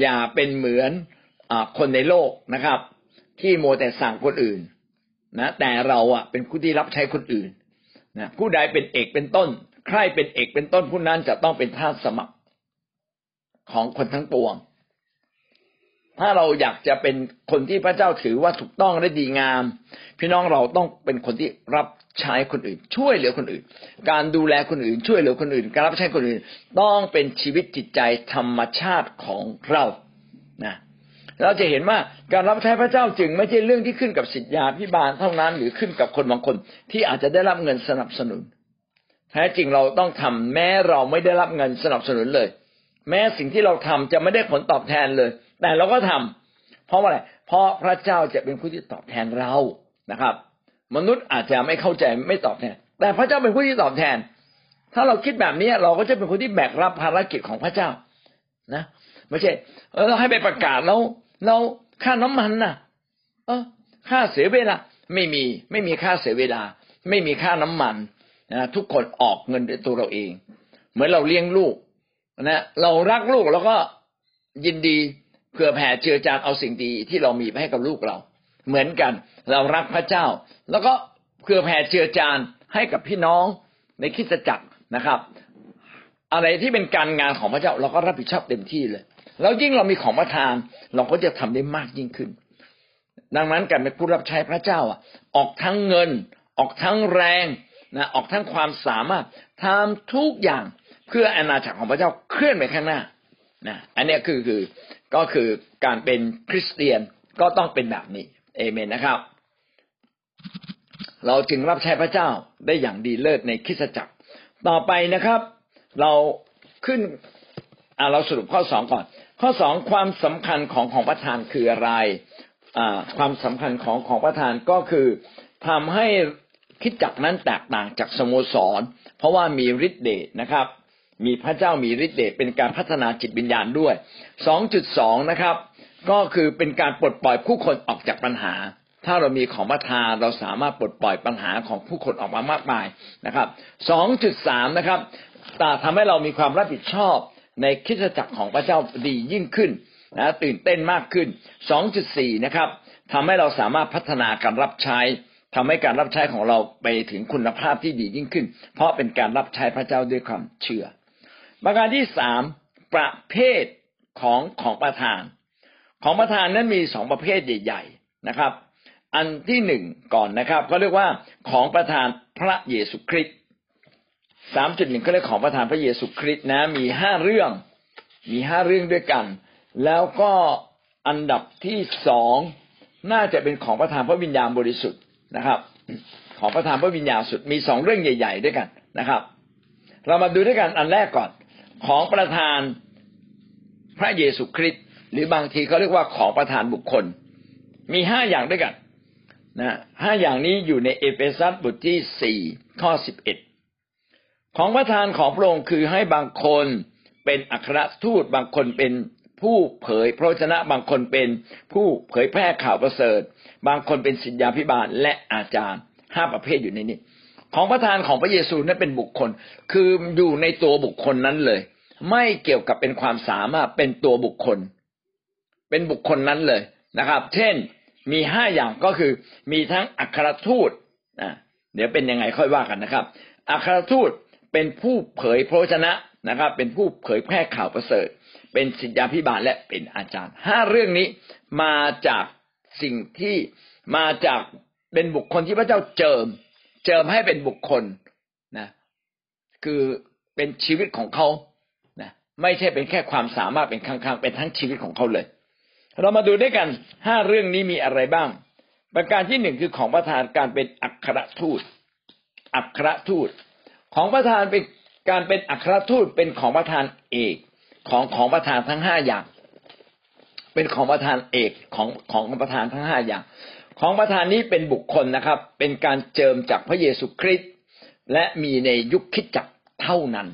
[SPEAKER 1] อย่าเป็นเหมือนอคนในโลกนะครับ ที่โมแต่สั่งคนอื่น นะแต่เราอะเป็นผู้ที่รับใช้คนอื่นนะผู้ใดเป็นเอกเป็นต้น ใครเป็นเอกเป็นต้นผู้นั้นจะต้องเป็นทาสสมัครของคนทั้งปวง ถ้าเราอยากจะเป็นคนที่พระเจ้าถือว่าถูกต้องและดีงาม พี่น้องเราต้องเป็นคนที่รับใช้คนอื่น ช่วยเหลือคนอื่น การดูแลคนอื่น ช่วยเหลือคนอื่น การรับใช้คนอื่น ต้องเป็นชีวิตจิตใจธรรมชาติของเรานะ เราจะเห็นว่าการรับใช้พระเจ้าจึงไม่ใช่เรื่องที่ขึ้นกับสิทธยาพิบาลเท่านั้น หรือขึ้นกับคนบางคนที่อาจจะได้รับเงินสนับสนุนแท้จริงเราต้องทำแม้เราไม่ได้รับเงินสนับสนุนเลย แม้สิ่งที่เราทำจะไม่ได้ผลตอบแทนเลย แต่เราก็ทำเพราะว่าอะไร เพราะพระเจ้าจะเป็นผู้ที่ตอบแทนเรานะครับ มนุษย์อาจจะไม่เข้าใจไม่ตอบแทน แต่พระเจ้าเป็นผู้ที่ตอบแทน ถ้าเราคิดแบบนี้เราก็จะเป็นคนที่แบกรับภารกิจของพระเจ้านะไม่ใช่เราให้ไปประกาศแล้ว เราค่าน้ำมันน่ะ เออ ค่าเสียเวลา ไม่มี ไม่มีค่าเสียเวลา ไม่มีค่าน้ำมันนะทุกคนออกเงินด้วยตัวเราเอง เหมือนเราเลี้ยงลูกนะเรารักลูกเราก็ยินดีเผื่อแผ่เจือจานเอาสิ่งดีที่เรามีไปให้กับลูกเรา เหมือนกัน เรารักพระเจ้า แล้วก็เผื่อแผ่เจือจานให้กับพี่น้องในคริสตจักรนะครับ อะไรที่เป็นการงานของพระเจ้าเราก็รับผิดชอบเต็มที่เลย แล้วยิ่งเรามีของประทาน เราก็จะทำได้มากยิ่งขึ้น ดังนั้นการเป็นผู้รับใช้พระเจ้าอะ ออกทั้งเงิน ออกทั้งแรงนะออกทั้งความสามารถทำทุกอย่างเพื่ออาณาจักรของพระเจ้าเคลื่อนไปข้างหน้านะอันนี้คือคือก็คือการเป็นคริสเตียนก็ต้องเป็นแบบนี้เอเมนนะครับ เราจึงรับใช้พระเจ้าได้อย่างดีเลิศในคริสตจักร ต่อไปนะครับ เราขึ้นอ่าเราสรุปข้อสองก่อน ข้อสองความสำคัญของของประธานคืออะไรความสำคัญของของประธานก็คือทำให้คิดจักนั้นแตกต่างจากสโมสร เพราะว่ามีฤทธิ์เดชนะครับ มีพระเจ้ามีฤทธิ์เดชเป็นการพัฒนาจิตวิญญาณด้วย 2.2 นะครับ ก็คือเป็นการปลดปล่อยผู้คนออกจากปัญหา ถ้าเรามีของประทานเราสามารถปลดปล่อยปัญหาของผู้คนออกมามากมายนะครับ 2.3 นะครับตาทำให้เรามีความรับผิดชอบ ในคริสตจักรของพระเจ้าดียิ่งขึ้นนะตื่นเต้นมากขึ้น 2.4 นะครับทำให้เราสามารถพัฒนาการรับใช้ทำให้การรับใช้ของเราไปถึงคุณภาพที่ดียิ่งขึ้น เพราะเป็นการรับใช้พระเจ้าด้วยความเชื่อ ประการที่สามประเภทของของประธาน ของประธานนั้นมีสองประเภทใหญ่ ๆนะครับ อันที่หนึ่งก่อนนะครับเขาเรียกว่าของประธานพระเยซูคริสต์ สามจุดหนึ่งก็เรียกของประธานพระเยซูคริสต์นะ มีห้าเรื่อง มีห้าเรื่องด้วยกัน แล้วก็อันดับที่สองน่าจะเป็นของประธานพระวิญญาณบริสุทธิ์นะครับ ของประธานพระวิญญาณสุดมีสองเรื่องใหญ่ ๆ ด้วยกันนะครับ เรามาดูด้วยกันอันแรกก่อน ของประธานพระเยซูคริสต์หรือบางทีเขาเรียกว่าของประธานบุคคล มีห้าอย่างด้วยกันนะห้าอย่างนี้อยู่ในเอเฟซัสบทที่สี่ข้อสิบเอ็ด ของประธานของพระองค์คือให้บางคนเป็นอัครทูตบางคนเป็นผู้เผยพระชนะบางคนเป็นผู้เผยแพร่ข่าวประเสริฐ บางคนเป็นศิษยาพิบาลและอาจารย์ห้าประเภทอยู่ในนี้ ของประธานของพระเยซูนั้นเป็นบุคคล คืออยู่ในตัวบุคคลนั้นเลย ไม่เกี่ยวกับเป็นความสามารถเป็นตัวบุคคล เป็นบุคคลนั้นเลยนะครับ เช่นมีห้าอย่างก็คือมีทั้งอัครทูตนะเดี๋ยวเป็นยังไงค่อยว่ากันนะครับ อัครทูต เป็นผู้เผยพระชนะนะครับ เป็นผู้เผยแพร่ข่าวประเสริฐ เป็นศิษยาพิบาลและเป็นอาจารย์ห้าเรื่องนี้มาจากสิ่งที่มาจากเป็นบุคคลที่พระเจ้าเจิม เจิมให้เป็นบุคคลนะคือเป็นชีวิตของเขานะไม่ใช่เป็นแค่ความสามารถเป็นครั้งๆเป็นทั้งชีวิตของเขาเลย เรามาดูด้วยกันห้าเรื่องนี้มีอะไรบ้าง ประการที่หนึ่งคือของประธานการเป็นอัครทูต อัครทูต ของประธานเป็นการเป็นอัครทูตเป็นของประธานเอกของของประธานทั้งห้าอย่าง เป็นของประธานเอกของของประธานทั้งห้าอย่าง ของประธานนี้เป็นบุคคลนะครับ เป็นการเจิมจากพระเยซูคริสต์และมีในยุคคิดจักเท่านั้น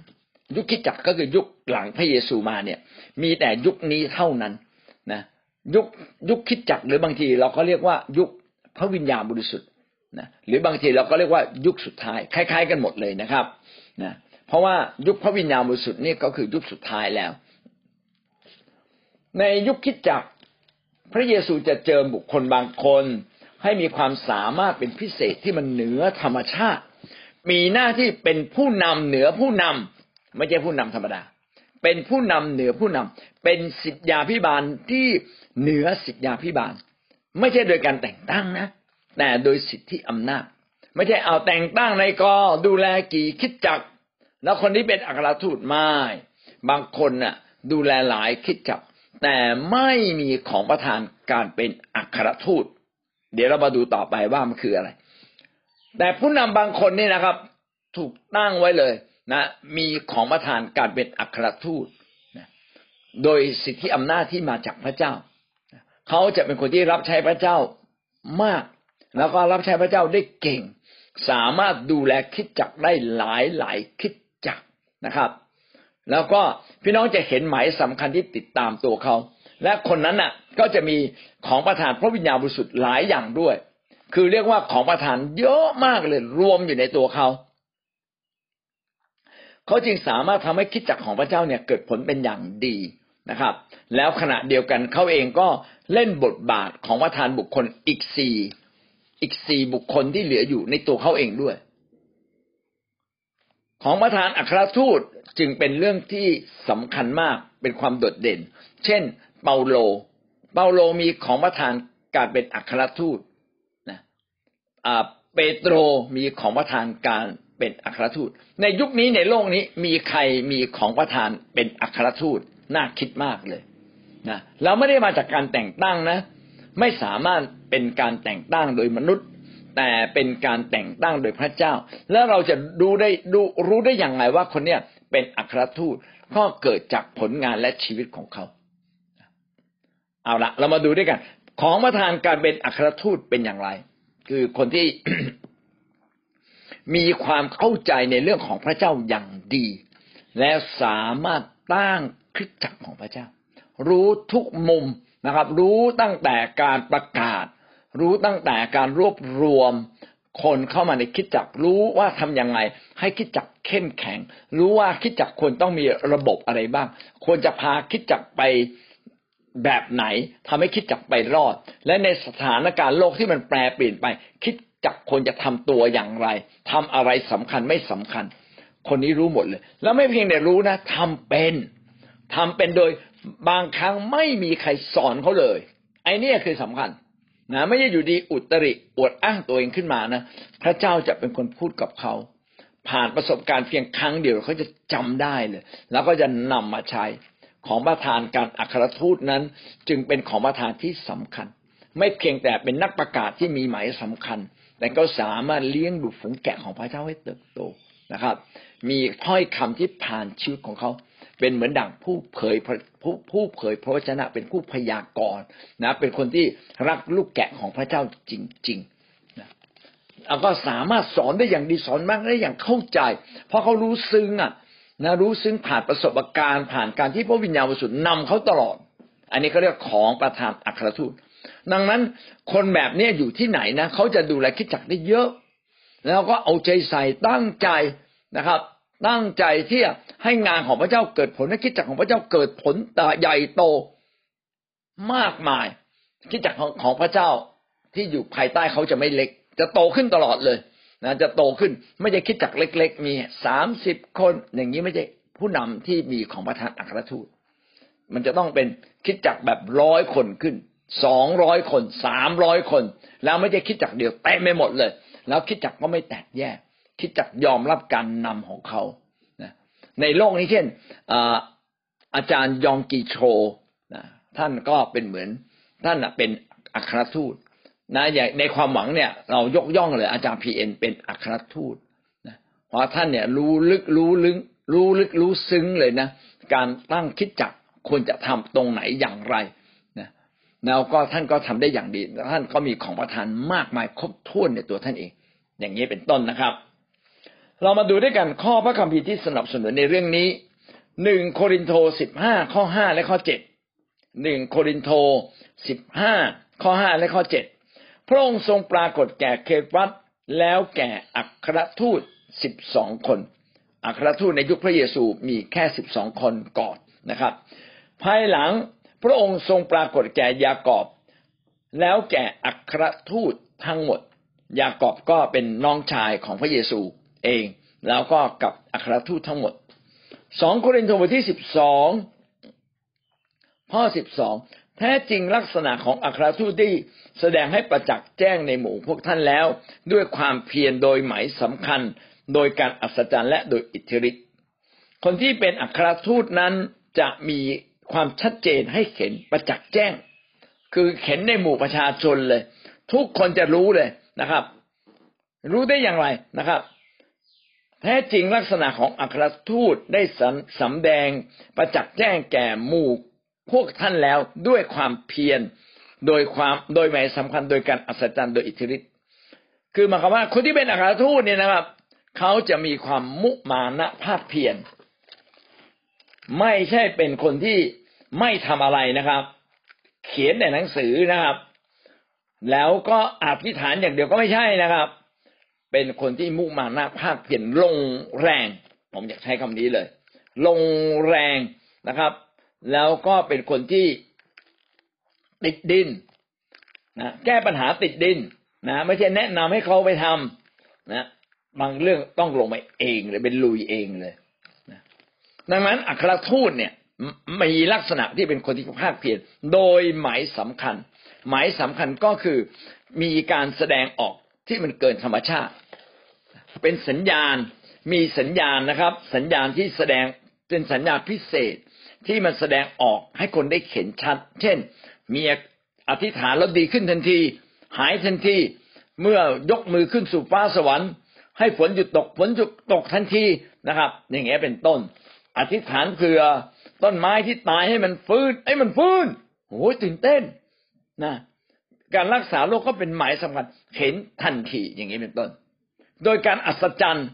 [SPEAKER 1] ยุคคิดจักก็คือยุคหลังพระเยซูมาเนี่ย มีแต่ยุคนี้เท่านั้นนะยุคยุคคิดจักหรือบางทีเราก็เรียกว่ายุคพระวิญญาณบริสุทธิ์ นะหรือบางทีเราก็เรียกว่ายุคสุดท้าย คล้าย ๆ กันหมดเลยนะครับนะเพราะว่ายุคพระวิญญาณบริสุทธิ์นี่ก็คือยุคสุดท้ายแล้ว ในยุคคิดจักพระเยซูจะเจิมบุคคลบางคน ให้มีความสามารถเป็นพิเศษที่มันเหนือธรรมชาติ มีหน้าที่เป็นผู้นำเหนือผู้นำไม่ใช่ผู้นำธรรมดา เป็นผู้นำเหนือผู้นำเป็นสิทธยาพิบาลที่เหนือสิทธยาพิบาล ไม่ใช่โดยการแต่งตั้งนะ แต่โดยสิทธิอำนาจ ไม่ใช่เอาแต่งตั้งในกอดูแลกี่คิดจักรแล้วคนที่เป็นอัครทูตไม่บางคนน่ะ ดูแลหลายคิดจัก แต่ไม่มีของประทานการเป็นอัครทูต เดี๋ยวเรามาดูต่อไปว่ามันคืออะไร แต่ผู้นำบางคนนี่นะครับ ถูกตั้งไว้เลยนะ มีของประทานการเป็นอัครทูตนะโดยสิทธิอำนาจที่มาจากพระเจ้า เขาจะเป็นคนที่รับใช้พระเจ้ามาก แล้วก็รับใช้พระเจ้าได้เก่ง สามารถดูแลคิดจักได้หลายหลายคิดจักนะครับ แล้วก็พี่น้องจะเห็นหมายสำคัญที่ติดตามตัวเขา และคนนั้นน่ะ ก็จะมีของประทานพระวิญญาณบริสุทธิ์หลายอย่างด้วย คือเรียกว่าของประทานเยอะมากเลยรวมอยู่ในตัวเขาเขาจึงสามารถทำให้คิดจักของพระเจ้าเนี่ยเกิดผลเป็นอย่างดีนะครับ แล้วขณะเดียวกันเขาเองก็เล่นบทบาทของประธานบุคคลอีกสี่ อีกสี่บุคคลที่เหลืออยู่ในตัวเขาเองด้วย ของประธานอัครทูตจึงเป็นเรื่องที่สำคัญมากเป็นความโดดเด่น เช่น เปาโล เปาโลมีของประธานการเป็นอัครทูตนะเปโตรมีของประธานการเป็นอัครทูต ในยุคนี้ในโลกนี้มีใครมีของประธานเป็นอัครทูตน่าคิดมากเลยนะเราไม่ได้มาจากการแต่งตั้งนะ ไม่สามารถเป็นการแต่งตั้งโดยมนุษย์ แต่เป็นการแต่งตั้งโดยพระเจ้า แล้วเราจะดูได้ดูรู้ได้อย่างไรว่าคนเนี้ยเป็นอัครทูตก็เกิดจากผลงานและชีวิตของเขา เอาละเรามาดูด้วยกัน ของประธานการเป็นอัครทูตเป็นอย่างไร คือคนที่มีความเข้าใจในเรื่องของพระเจ้าอย่างดี และสามารถตั้งคริสตจักรของพระเจ้า รู้ทุกมุม นะครับ รู้ตั้งแต่การประกาศ รู้ตั้งแต่การรวบรวม คนเข้ามาในคิดจักรู้ว่าทํำยังไง ให้คิดจักเข้มแข็ง รู้ว่าคิดจักควรต้องมีระบบอะไรบ้าง ควรจะพาคิดจักไปแบบไหนทำให้คิดจักไปรอด และในสถานการณ์โลกที่มันแปรเปลี่ยนไป คิดจักควรจะทำตัวอย่างไรทำอะไรสำคัญไม่สำคัญ คนนี้รู้หมดเลย แล้วไม่เพียงแต่รู้นะทำเป็นทำเป็นโดย บางครั้งไม่มีใครสอนเขาเลย ไอ้นี่คือสำคัญนะไม่ใช่อยู่ดีอุตริอวดอ้างตัวเองขึ้นมานะพระเจ้าจะเป็นคนพูดกับเขาผ่านประสบการณ์เพียงครั้งเดียวเขาจะจำได้เลย แล้วก็จะนำมาใช้ของประธานการอัครทูตนั้น จึงเป็นของประธานที่สำคัญ ไม่เพียงแต่เป็นนักประกาศที่มีหมายสำคัญ แต่ก็สามารถเลี้ยงดูฝูงแกะของพระเจ้าให้เติบโตนะครับ มีถ้อยคำที่ผ่านชีวิตของเขา เป็นเหมือนดั่งผู้เผยผู้ผู้เผยพระวจนะเป็นผู้พยากรณ์นะ เป็นคนที่รักลูกแกะของพระเจ้าจริงๆนะแล้วก็สามารถสอนได้อย่างดีสอนมากได้อย่างเข้าใจ เพราะเขารู้ซึ้งอะนะรู้ซึ้งผ่านประสบการณ์ผ่านการที่พระวิญญาณบริสุทธิ์นำเขาตลอด อันนี้เขาเรียกของประธานอัครทูต ดังนั้นคนแบบนี้อยู่ที่ไหนนะเขาจะดูแลคิดจักได้เยอะ แล้วก็เอาใจใส่ตั้งใจนะครับ ตั้งใจที่จะให้งานของพระเจ้าเกิดผลให้คิดจักของพระเจ้าเกิดผลตใหญ่โตมากมาย คิดจักของของพระเจ้าที่อยู่ภายใต้เขาจะไม่เล็ก จะโตขึ้นตลอดเลยนะจะโตขึ้นไม่ใช่คิดจักเล็ก ๆ มีสามสิบคนอย่างนี้ไม่ใช่ผู้นำที่มีของประธานอัครทูต มันจะต้องเป็นคิดจักแบบร้อยคนขึ้นสองร้อยคนสามร้อยคน แล้วไม่ใช่คิดจักเดียวเต็มไม่หมดเลย แล้วคิดจักก็ไม่แตกแยก คิดจักยอมรับการนำของเขาในโลกนี้เช่นอาจารย์ยองกีโชนะท่านก็เป็นเหมือน ท่านเป็นอัครทูตนะอย่างในความหวังเนี่ย เรายกย่องเลย อาจารย์พีเอ็นเป็นอัครทูตนะเพราะท่านเนี่ย รู้ลึกรู้ลึกรู้ลึกรู้ซึ้งเลยนะ การตั้งคิดจักควรจะทำตรงไหนอย่างไรนะแล้วก็ท่านก็ทำได้อย่างดีท่านก็มีของประทานมากมายครบถ้วนในตัวท่านเอง อย่างนี้เป็นต้นนะครับ เรามาดูด้วยกันข้อพระคัมภีร์ที่สนับสนุนในเรื่องนี้หนึ่งโครินโตสิบห้าข้อห้าและข้อเจ็ดหนึ่งโครินโตสิบห้าข้อห้าและข้อเจ็ดพระองค์ทรงปรากฏแก่เคฟัสแล้วแก่อัครทูตสิบสองคน อัครทูตในยุคพระเยซูมีแค่สิบสองคนก่อนนะครับ ภายหลังพระองค์ทรงปรากฏแก่ยากอบ แล้วแก่อัครทูตทั้งหมด ยากอบก็เป็นน้องชายของพระเยซู เอง แล้วก็กับอัครทูตทั้งหมดสองโครินธ์บทที่สิบสองข้อสิบสองแท้จริงลักษณะของอัครทูตที่แสดงให้ประจักษ์แจ้งในหมู่พวกท่านแล้ว ด้วยความเพียรโดยหมายสำคัญ โดยการอัศจรรย์และโดยอิทธิฤทธิ์คนที่เป็นอัครทูตนั้นจะมีความชัดเจนให้เห็นประจักษ์แจ้ง คือเห็นในหมู่ประชาชนเลย ทุกคนจะรู้เลยนะครับ รู้ได้อย่างไรนะครับ แท้จริงลักษณะของอัครทูตได้สำแดงประจักษ์แจ้งแก่หมู่พวกท่านแล้วด้วยความเพียรโดยความโดยหมายสำคัญโดยการอัศจรรย์โดยอิทธิฤทธิ์คือหมายความว่าคนที่เป็นอัครทูตเนี่ยนะครับ เขาจะมีความมุมานะภาคเพียรไม่ใช่เป็นคนที่ไม่ทำอะไรนะครับ เขียนในหนังสือนะครับ แล้วก็อธิษฐานอย่างเดียวก็ไม่ใช่นะครับ เป็นคนที่มุ่งมานะภาคเพียรลงแรง ผมอยากใช้คำนี้เลย ลงแรงนะครับ แล้วก็เป็นคนที่ติดดินนะแก้ปัญหาติดดินนะ ไม่ใช่แนะนำให้เขาไปทำนะบางเรื่องต้องลงไปเองเลยเป็นลุยเองเลยนะดังนั้นอัครทูตเนี่ยมีลักษณะที่เป็นคนที่ภาคเพียรโดยหมายสำคัญ หมายสำคัญก็คือมีการแสดงออก ที่มันเกินธรรมชาติ เป็นสัญญาณมีสัญญาณนะครับ สัญญาณที่แสดงเป็นสัญญาณพิเศษที่มันแสดงออกให้คนได้เห็นชัด เช่น มีอธิษฐานแล้วดีขึ้นทันที หายทันที เมื่อยกมือขึ้นสู่ฟ้าสวรรค์ ให้ฝนหยุดตกฝนหยุดตกทันทีนะครับ อย่างเงี้ยเป็นต้น อธิษฐานเผื่อต้นไม้ที่ตายให้มันฟื้นไอ้มันฟื้นโอ้ยตื่นเต้นนะ การรักษาโรคก็เป็นหมายสำคัญเห็นทันทีอย่างนี้เป็นต้น โดยการอัศจรรย์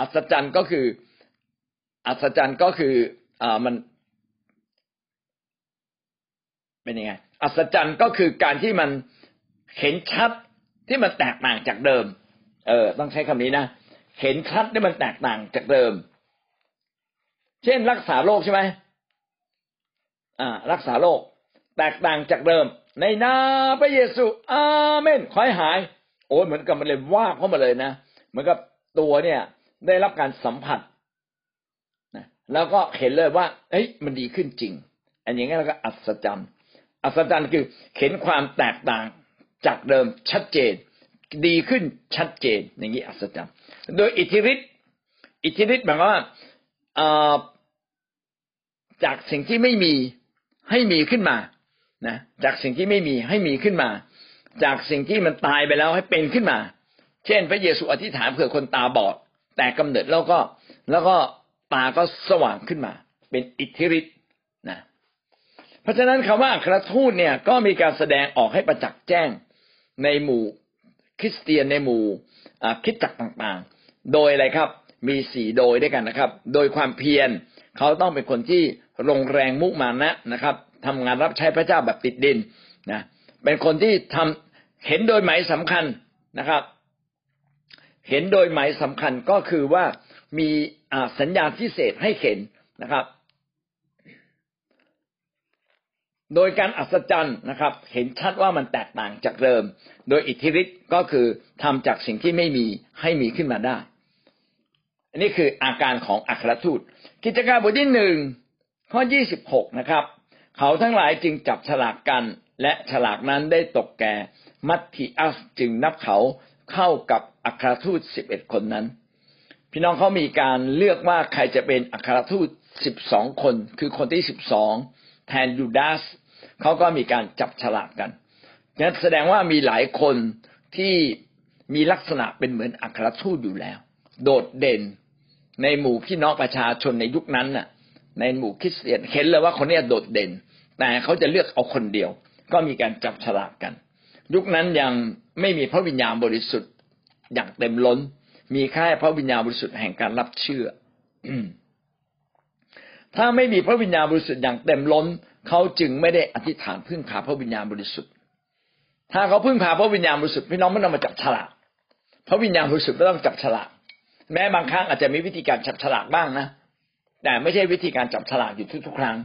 [SPEAKER 1] อัศจรรย์ก็คือ อัศจรรย์ก็คืออ่ามัน เป็นยังไง อัศจรรย์ก็คือการที่มันเห็นชัดที่มันแตกต่างจากเดิม เออ ต้องใช้คำนี้นะ เห็นชัดที่มันแตกต่างจากเดิม เช่น รักษาโรคใช่ไหมอ่า รักษาโรคแตกต่างจากเดิม ในนาพระเยซู อาเมนขอให้หาย โอ้เหมือนกับมันเลยว่าเข้ามาเลยนะเหมือนกับตัวเนี่ย ได้รับการสัมผัสนะแล้วก็เห็นเลยว่าเฮ้ยมันดีขึ้นจริง อันอย่างนี้เราก็อัศจรรย์อัศจรรย์คือเห็นความแตกต่างจากเดิมชัดเจน ดีขึ้นชัดเจน อย่างนี้อัศจรรย์ โดยอิทธิฤทธิอิทธิฤทธิ์หมายความว่าจากสิ่งที่ไม่มีให้มีขึ้นมา นะจากสิ่งที่ไม่มีให้มีขึ้นมา จากสิ่งที่มันตายไปแล้วให้เป็นขึ้นมา เช่น พระเยซูอธิษฐานเผื่อคนตาบอด แต่กำเนิดแล้วก็แล้วก็ตาก็สว่างขึ้นมา เป็นอิทธิฤทธิ์นะเพราะฉะนั้นคำว่าครทูตเนี่ยก็มีการแสดงออกให้ประจักษ์แจ้งในหมู่คริสเตียนในหมู่คิดจักต่างๆ โดยอะไรครับมีสี่โดยด้วยกันนะครับ โดยความเพียรเขาต้องเป็นคนที่ลงแรงมุมานะนะครับ ทำงานรับใช้พระเจ้าแบบติดดินนะเป็นคนที่ทำเห็นโดยหมายสำคัญนะครับ เห็นโดยหมายสำคัญก็คือว่ามีสัญญาณพิเศษให้เห็นนะครับ โดยการอัศจรรย์นะครับ เห็นชัดว่ามันแตกต่างจากเดิม โดยอิทธิฤทธิ์ก็คือทำจากสิ่งที่ไม่มีให้มีขึ้นมาได้ อันนี้คืออาการของอัครทูต กิจการบทที่หนึ่งข้อยี่สิบหกนะครับ เขาทั้งหลายจึงจับฉลากกัน และฉลากนั้นได้ตกแก่ มัตติอัสจึงนับเขาเข้ากับอัครทูตสิบเอ็ดคนนั้น พี่น้องเขามีการเลือกว่าใครจะเป็นอัครทูตสิบสองคน คือคนที่สิบสองแทนยูดาสเขาก็มีการจับฉลากกันนั้นแสดงว่ามีหลายคนที่มีลักษณะเป็นเหมือนอัครทูตอยู่แล้ว โดดเด่นในหมู่พี่น้องประชาชนในยุคนั้นน่ะ ในหมู่คริสเตียนเห็นเลยว่าคนนี้โดดเด่น แต่เขาจะเลือกเอาคนเดียว ก็มีการจับฉลากกัน ยุคนั้นยังไม่มีพระวิญญาณบริสุทธิ์อย่างเต็มล้น มีแค่พระวิญญาณบริสุทธิ์แห่งการรับเชื่อถ้าไม่มีพระวิญญาณบริสุทธิ์อย่างเต็มล้น เขาจึงไม่ได้อธิษฐานพึ่งพาพระวิญญาณบริสุทธิ์ ถ้าเขาพึ่งพาพระวิญญาณบริสุทธิ์พี่น้องไม่ต้องมาจับฉลากพระวิญญาณบริสุทธิ์ไม่ต้องจับฉลากแม้บางครั้งอาจจะมีวิธีการจับฉลากบ้างนะแต่ไม่ใช่วิธีการจับฉลากอยู่ทุกๆครั้ง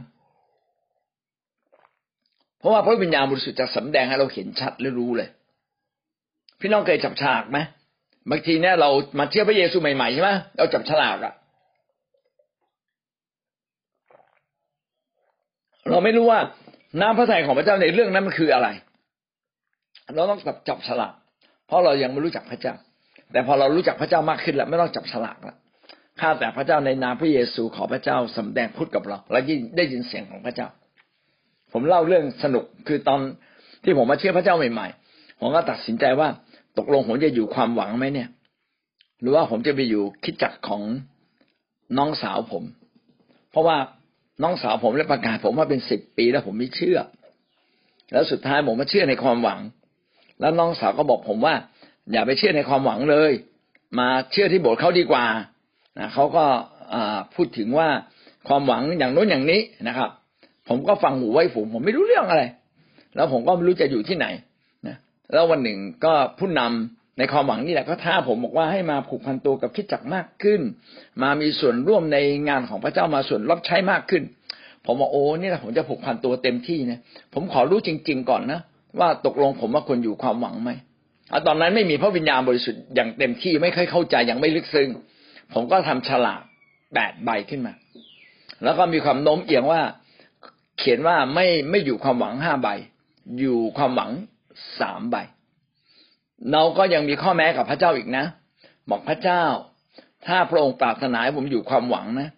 [SPEAKER 1] เพราะว่าพระวิญญาณบริสุทธิ์จะสำแดงให้เราเห็นชัดและรู้เลย พี่น้องเคยจับฉลากไหมบางทีเนี่ยเรามาเชื่อพระเยซูใหม่ๆใช่ไหมเราจับฉลากอะเราไม่รู้ว่าน้ำพระทัยของพระเจ้าในเรื่องนั้นมันคืออะไร เราต้องจับจับฉลากเพราะเรายังไม่รู้จักพระเจ้า แต่พอเรารู้จักพระเจ้ามากขึ้นแล้วไม่ต้องจับฉลากแล้วข้าแต่พระเจ้าในนามพระเยซูขอพระเจ้าสำแดงพูดกับเรา และได้ยินเสียงของพระเจ้า ผมเล่าเรื่องสนุกคือตอนที่ผมมาเชื่อพระเจ้าใหม่ๆผมก็ตัดสินใจว่าตกลงผมจะอยู่ความหวังไหมเนี่ย หรือว่าผมจะไปอยู่คิดจักของน้องสาวผม เพราะว่าน้องสาวผมและประกาศผมว่าเป็นสิบปีแล้วผมไม่เชื่อ แล้วสุดท้ายผมมาเชื่อในความหวัง แล้วน้องสาวก็บอกผมว่า อย่าไปเชื่อในความหวังเลย มาเชื่อที่โบสถ์เขาดีกว่านะเขาก็พูดถึงว่าความหวังอย่างโน้นอย่างนี้นะครับ ผมก็ฟังหูไว้ฝูงผมไม่รู้เรื่องอะไร แล้วผมก็ไม่รู้จะอยู่ที่ไหนนะแล้ววันหนึ่งก็ผู้นำในความหวังนี่แหละก็ท้าผมบอกว่าให้มาผูกพันตัวกับคิดจักมากขึ้น มามีส่วนร่วมในงานของพระเจ้ามาส่วนรับใช้มากขึ้น ผมบอกโอ้นี่แหละผมจะผูกพันตัวเต็มที่นะผมขอรู้จริง ๆ ก่อนนะว่าตกลงผมว่าควรอยู่ความหวังไหมอตอนนั้นไม่มีพระวิญญาณบริสุทธิ์อย่างเต็มที่ไม่เคยเข้าใจอยังไม่ลึกซึ้งผมก็ทำฉลากแปดใบขึ้นมา แล้วก็มีความโน้มเอียงว่า เขียนว่าไม่ไม่อยู่ความหวังห้าใบ อยู่ความหวังสามใบ เราก็ยังมีข้อแม้กับพระเจ้าอีกนะ บอกพระเจ้า ถ้าพระองค์ปรารถนาให้ผมอยู่ความหวังนะ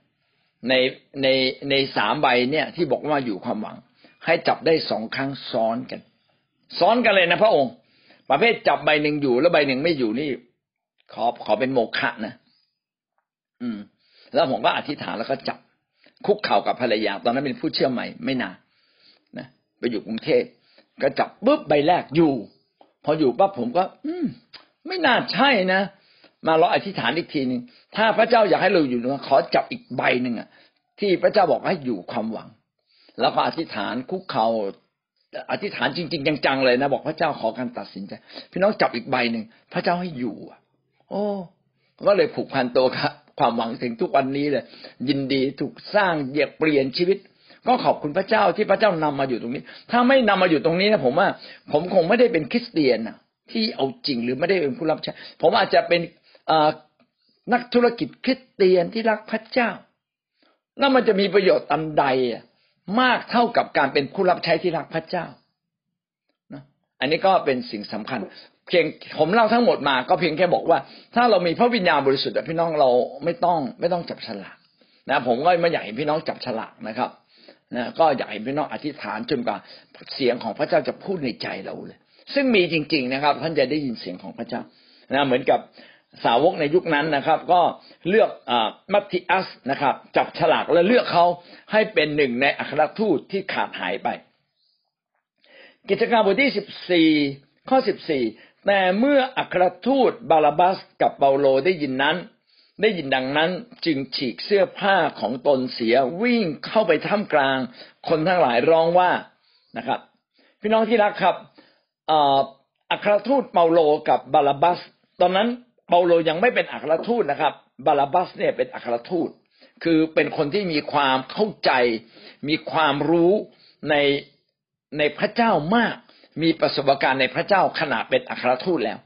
[SPEAKER 1] ในในในสามใบเนี่ย ที่บอกว่าอยู่ความหวัง ให้จับได้สองครั้งซ้อนกัน ซ้อนกันเลยนะพระองค์ ประเภทจับใบหนึ่งอยู่แล้วใบหนึ่งไม่อยู่นี่ขอขอเป็นโมฆะนะ อืม แล้วผมก็อธิษฐานแล้วก็จับ คุกเข่ากับภรรยา ตอนนั้นเป็นผู้เชื่อใหม่ไม่นานนะไปอยู่กรุงเทพก็จับปุ๊บใบแรกอยู่ พออยู่ปั๊บผมก็ อืม ไม่น่าใช่นะมาเราอธิษฐานอีกทีหนึ่งถ้าพระเจ้าอยากให้เราอยู่นะขอจับอีกใบหนึ่งอะ ที่พระเจ้าบอกให้อยู่ความหวัง แล้วก็อธิษฐานคุกเขา่าอธิษฐานจริง ๆ จังๆเลยนะบอกพระเจ้าขอการตัดสินใจพี่น้องจับอีกใบหนึ่งพระเจ้าให้อยู่อะ โอ้ก็เลยผูกพันตัวครับ ความหวังถึงทุกวันนี้เลยยินดีถูกสร้างเหยียบเปลี่ยนชีวิต ก็ขอบคุณพระเจ้าที่พระเจ้านำมาอยู่ตรงนี้ ถ้าไม่นำมาอยู่ตรงนี้นะผมว่า ผมคงไม่ได้เป็นคริสเตียนที่เอาจริงหรือไม่ได้เป็นผู้รับใช้ผมอาจจะเป็นนักธุรกิจคริสเตียนที่รักพระเจ้า แล้วมันจะมีประโยชน์อันใดมากเท่ากับการเป็นผู้รับใช้ที่รักพระเจ้านะอันนี้ก็เป็นสิ่งสำคัญ เพียงผมเล่าทั้งหมดมา ก็เพียงแค่บอกว่า ถ้าเรามีพระวิญญาณบริสุทธิ์พี่น้องเราไม่ต้องไม่ต้องจับฉลากนะผมก็ไม่อยากให้พี่น้องจับฉลากนะครับนะก็อยากให้พี่น้องอธิษฐานจนกว่าเสียงของพระเจ้าจะพูดในใจเราเลย ซึ่งมีจริง ๆนะครับ ท่านจะได้ยินเสียงของพระเจ้านะเหมือนกับสาวกในยุคนั้นนะครับ ก็เลือกอมัทธิอัสนะครับ จับฉลากและเลือกเขาให้เป็นหนึ่งในอัครทูตที่ขาดหายไป กิจการบทที่สิบสี่ข้อสิบสี่ แต่เมื่ออัครทูตบาลาบัสกับเปาโลได้ยินนั้น ได้ยินดังนั้นจึงฉีกเสื้อผ้าของตนเสียวิ่งเข้าไปท่ามกลาง คนทั้งหลายร้องว่านะครับ พี่น้องที่รักครับอัครทูตเปาโลกับบาลาบัส ตอนนั้นเปาโลยังไม่เป็นอัครทูตนะครับ บาลาบัสเนี่ยเป็นอัครทูต คือเป็นคนที่มีความเข้าใจ มีความรู้ในในพระเจ้ามาก มีประสบการณ์ในพระเจ้าขณะเป็นอัครทูตแล้ว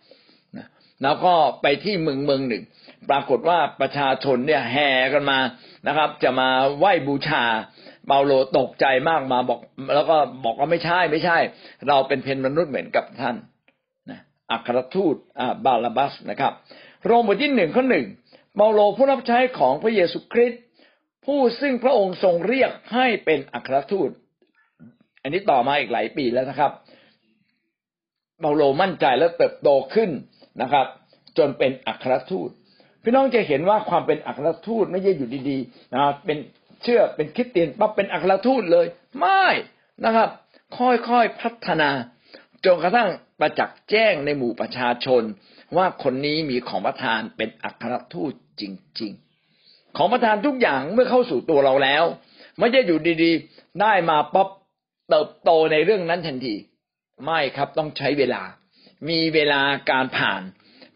[SPEAKER 1] นะแล้วก็ไปที่เมืองเมืองหนึ่ง ปรากฏว่าประชาชนเนี่ยแห่กันมานะครับ จะมาไหว้บูชาเปาโลตกใจมากมาบอก แล้วก็บอกว่าไม่ใช่ไม่ใช่ เราเป็นเพนมนุษย์เหมือนกับท่านอัครทูตบาลาบัสนะครับ โรมบทที่หนึ่งข้อหนึ่งเปาโลผู้รับใช้ของพระเยซูคริสต์ผู้ซึ่งพระองค์ทรงเรียกให้เป็นอัครทูต อันนี้ต่อมาอีกหลายปีแล้วนะครับ เปาโลมั่นใจและเติบโตขึ้นนะครับ จนเป็นอัครทูต พี่น้องจะเห็นว่าความเป็นอัครทูตไม่ใช่อยู่ดีๆนะครับเป็นเชื่อเป็นคิดเตียนปั๊บเป็นอัครทูตเลย ไม่นะครับ ค่อยๆพัฒนาจนกระทั่งประจักษ์แจ้งในหมู่ประชาชน ว่าคนนี้มีของประทานเป็นอัครทูตจริง ๆ ของประทานทุกอย่างเมื่อเข้าสู่ตัวเราแล้ว ไม่ใช่อยู่ดีๆ ได้มาป๊อปเติบโตในเรื่องนั้นทันที ไม่ครับต้องใช้เวลา มีเวลาการผ่าน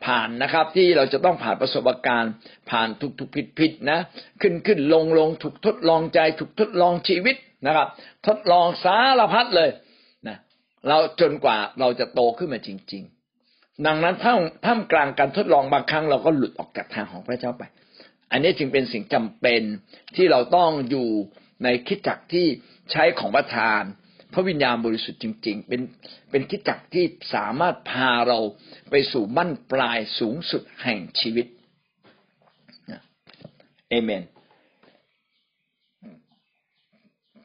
[SPEAKER 1] ผ่านนะครับ ที่เราจะต้องผ่านประสบการณ์ ผ่านทุกๆผิดๆนะ ขึ้นขึ้นลงลงถูกทดลองใจถูกทดลองชีวิตนะครับ ทดลองสารพัดเลยนะเราจนกว่าเราจะโตขึ้นมาจริง ๆ ดังนั้นท่ามท่ามกลางการทดลองบางครั้งเราก็หลุดออกจากทางของพระเจ้าไป อันนี้จึงเป็นสิ่งจำเป็นที่เราต้องอยู่ในคิดจักที่ใช้ของประทาน ระวิญญาณบริสุทธิ์จริง ๆ เป็นเป็นคิดจักที่สามารถพาเราไปสู่บั้นปลายสูงสุดแห่งชีวิตเอเมน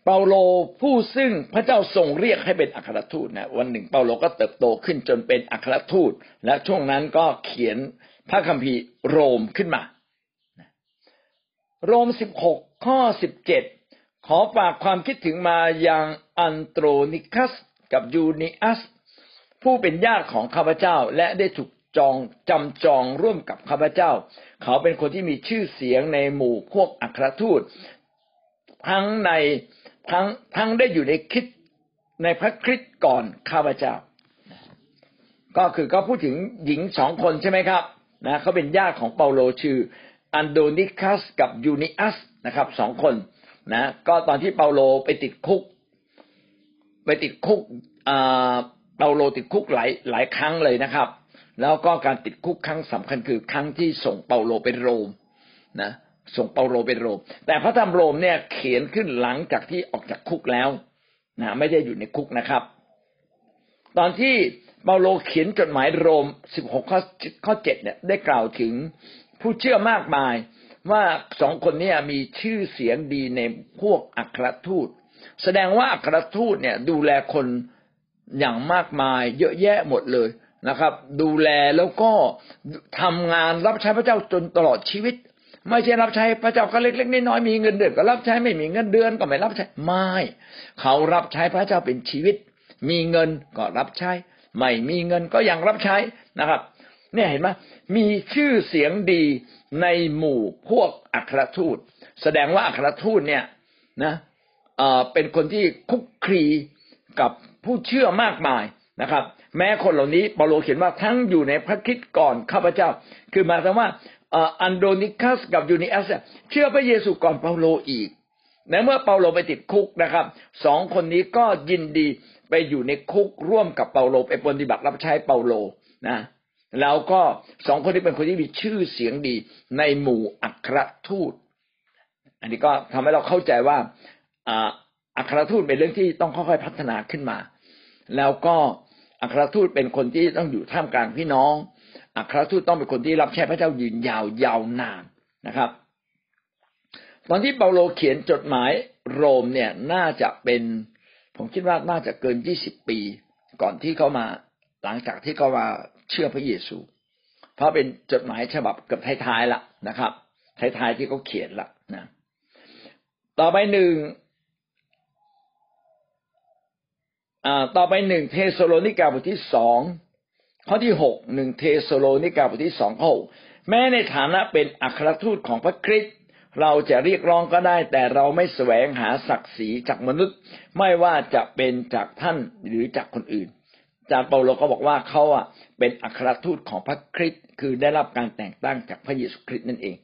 [SPEAKER 1] เปาโลผู้ซึ่งพระเจ้าทรงเรียกให้เป็นอัครทูตนะวันหนึ่งเปาโลก็เติบโตขึ้นจนเป็นอัครทูต และช่วงนั้นก็เขียนพระคัมภีร์โรมขึ้นมา โรมสิบหกข้อสิบเจ็ดขอฝากความคิดถึงมายัง อันโตรนิคัสกับยูนิอัส ผู้เป็นญาติของข้าพเจ้าและได้ถูกจองจำจองร่วมกับข้าพเจ้า เขาเป็นคนที่มีชื่อเสียงในหมู่พวกอัครทูต ทั้งในทั้งทั้งได้อยู่ในคิดในพระคริสต์ก่อนข้าพเจ้า ก็คือก็พูดถึงหญิงสองคนใช่ไหมครับนะเขาเป็นญาติของเปาโลชื่ออันโดนิคัสกับยูนิอัสนะครับสองคนนะก็ตอนที่เปาโลไปติดคุก ไปติดคุกเปาโลติดคุกหลายหลายครั้งเลยนะครับ แล้วก็การติดคุกครั้งสำคัญคือครั้งที่ส่งเปาโลไปโรมนะส่งเปาโลไปโรม แต่พระธรรมโรมเนี่ยเขียนขึ้นหลังจากที่ออกจากคุกแล้วนะไม่ได้อยู่ในคุกนะครับ ตอนที่เปาโลเขียนจดหมายโรม 16 ข้อข้อ7เนี่ยได้กล่าวถึงผู้เชื่อมากมายว่าสองคนนี้มีชื่อเสียงดีในพวกอัครทูต แสดงว่าอัครทูตเนี่ยดูแลคนอย่างมากมายเยอะแยะหมดเลยนะครับ ดูแลแล้วก็ทำงานรับใช้พระเจ้าจนตลอดชีวิต ไม่ใช่รับใช้พระเจ้าก็เล็กๆน้อยๆมีเงินเดือนก็รับใช้ไม่มีเงินเดือนก็ไม่รับใช้ไม่เขารับใช้พระเจ้าเป็นชีวิต มีเงินก็รับใช้ ไม่มีเงินก็ยังรับใช้นะครับ เนี่ยเห็นไหมมีชื่อเสียงดีในหมู่พวกอัครทูต แสดงว่าอัครทูตเนี่ยนะ เป็นคนที่คุกคีกับผู้เชื่อมากมายนะครับ แม้คนเหล่านี้เปาโลเขียนว่าทั้งอยู่ในพระคริสต์ก่อนข้าพเจ้า คือหมายความว่าอันโดนิคัสกับยูนิอัสเชื่อพระเยซูก่อนเปาโลอีกในเมื่อเปาโลไปติดคุกนะครับสองคนนี้ก็ยินดีไปอยู่ในคุกร่วมกับเปาโลไปปฏิบัติรับใช้เปาโลนะแล้วก็สองคนนี้เป็นคนที่มีชื่อเสียงดีในหมู่อัครทูต อันนี้ก็ทำให้เราเข้าใจว่า อัครทูตเป็นเรื่องที่ต้องค่อยๆพัฒนาขึ้นมา แล้วก็อัครทูตเป็นคนที่ต้องอยู่ท่ามกลางพี่น้องอัครทูตต้องเป็นคนที่รับใช้พระเจ้ายืนยาวยาวนานนะครับ ตอนที่เปาโลเขียนจดหมายโรมเนี่ยน่าจะเป็น ผมคิดว่าน่าจะเกินยี่สิบปี ก่อนที่เขามาหลังจากที่เขามาเชื่อพระเยซู เพราะเป็นจดหมายฉบับเกือบท้ายๆละนะครับท้ายๆที่เขาเขียนละนะต่อไปหนึ่ง ต่อไปหนึ่งเทสโลนิกาบทที่สองข้อที่หกหนึ่งเทสโลนิกาบทที่สองข้อหกแม้ในฐานะเป็นอัครทูตของพระคริสต์เราจะเรียกร้องก็ได้ แต่เราไม่แสวงหาศักดิ์ศรีจากมนุษย์ ไม่ว่าจะเป็นจากท่านหรือจากคนอื่นจารย์เปาโลก็บอกว่าเขาอะเป็นอัครทูตของพระคริสต์คือได้รับการแต่งตั้งจากพระเยซูคริสต์นั่นเอง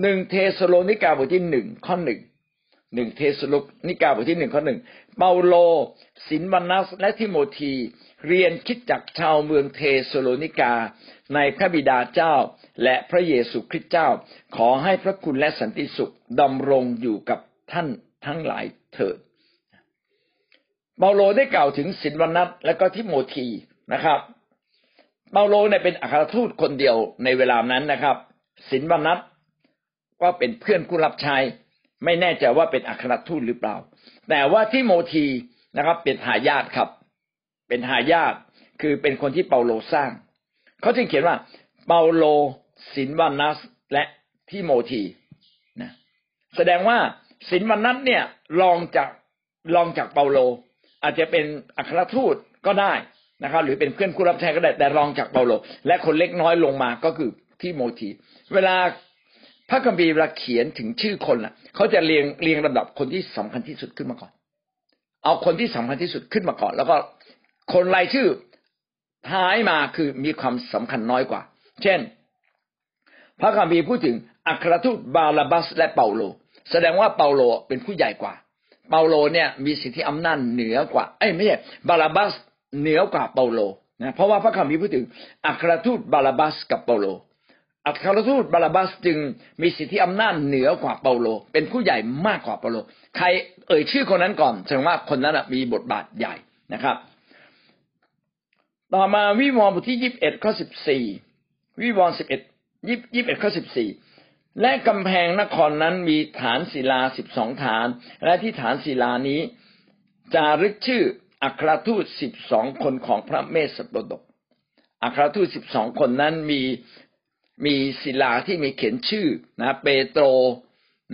[SPEAKER 1] หนึ่งเทสโลนิกาบทที่หนึ่งข้อหนึ่งหนึ่งเทสโลนิกาบทที่หนึ่งข้อหนึ่ง เปาโล สิลวานัส และทิโมธี เรียน คริสตจักรชาวเมืองเทสโลนิกา ในพระบิดาเจ้า และพระเยซูคริสต์เจ้า ขอให้พระคุณและสันติสุขดำรงอยู่กับท่านทั้งหลายเถิดเปาโลได้กล่าวถึงสินวันนัสและก็ทิโมธีนะครับเปาโลเนี่ยเป็นอัครทูตคนเดียวในเวลานั้นนะครับ สินวันนัสก็เป็นเพื่อนผู้รับใช้ ไม่แน่ใจว่าเป็นอัครทูตหรือเปล่า แต่ว่าทิโมธีนะครับ เป็นทายาทครับ เป็นทายาทคือเป็นคนที่เปาโลสร้าง เขาจึงเขียนว่า เปาโลสินวานัสและทิโมธีนะแสดงว่าสินวานัสเนี่ยรองจากรองจากเปาโล อาจจะเป็นอัครทูตก็ได้นะครับ หรือเป็นเพื่อนคู่รับใช้ก็ได้แต่รองจากเปาโล และคนเล็กน้อยลงมาก็คือทิโมธี เวลา พระคัมภีร์เวลาเขียนถึงชื่อคนล่ะเขาจะเรียงเรียงลำดับคนที่สำคัญที่สุดขึ้นมาก่อน เอาคนที่สำคัญที่สุดขึ้นมาก่อน แล้วก็คนรายชื่อท้ายมาคือมีความสำคัญน้อยกว่า เช่น พระคัมภีร์พูดถึงอัครทูตบารนาบัสและเปาโล แสดงว่าเปาโลเป็นผู้ใหญ่กว่า เปาโลเนี่ยมีสิทธิอำนาจเหนือกว่า เอ้ยไม่ใช่บารนาบัสเหนือกว่าเปาโลนะเพราะว่าพระคัมภีร์พูดถึงอัครทูตบารนาบัสกับเปาโล อัครทูตบารนาบัสจึงมีสิทธิอำนาจเหนือกว่าเปาโล เป็นผู้ใหญ่มากกว่าเปาโล ใครเอ่ยชื่อคนนั้นก่อนแสดงว่าคนนั้นมีบทบาทใหญ่นะครับ ต่อมาวิวรณ์บทที่ยี่สิบเอ็ดข้อสิบสี่วิวรณ์สิบเอ็ดยี่ยี่สิบเอ็ดข้อสิบสี่และกำแพงนครนั้นมีฐานศิลาสิบสองฐาน และที่ฐานศิลานี้จารึกชื่ออัครทูตสิบสองคนของพระเมสสโปดกอัครทูตสิบสองคนนั้นมี มีศิลาที่มีเขียนชื่อนะเปโตร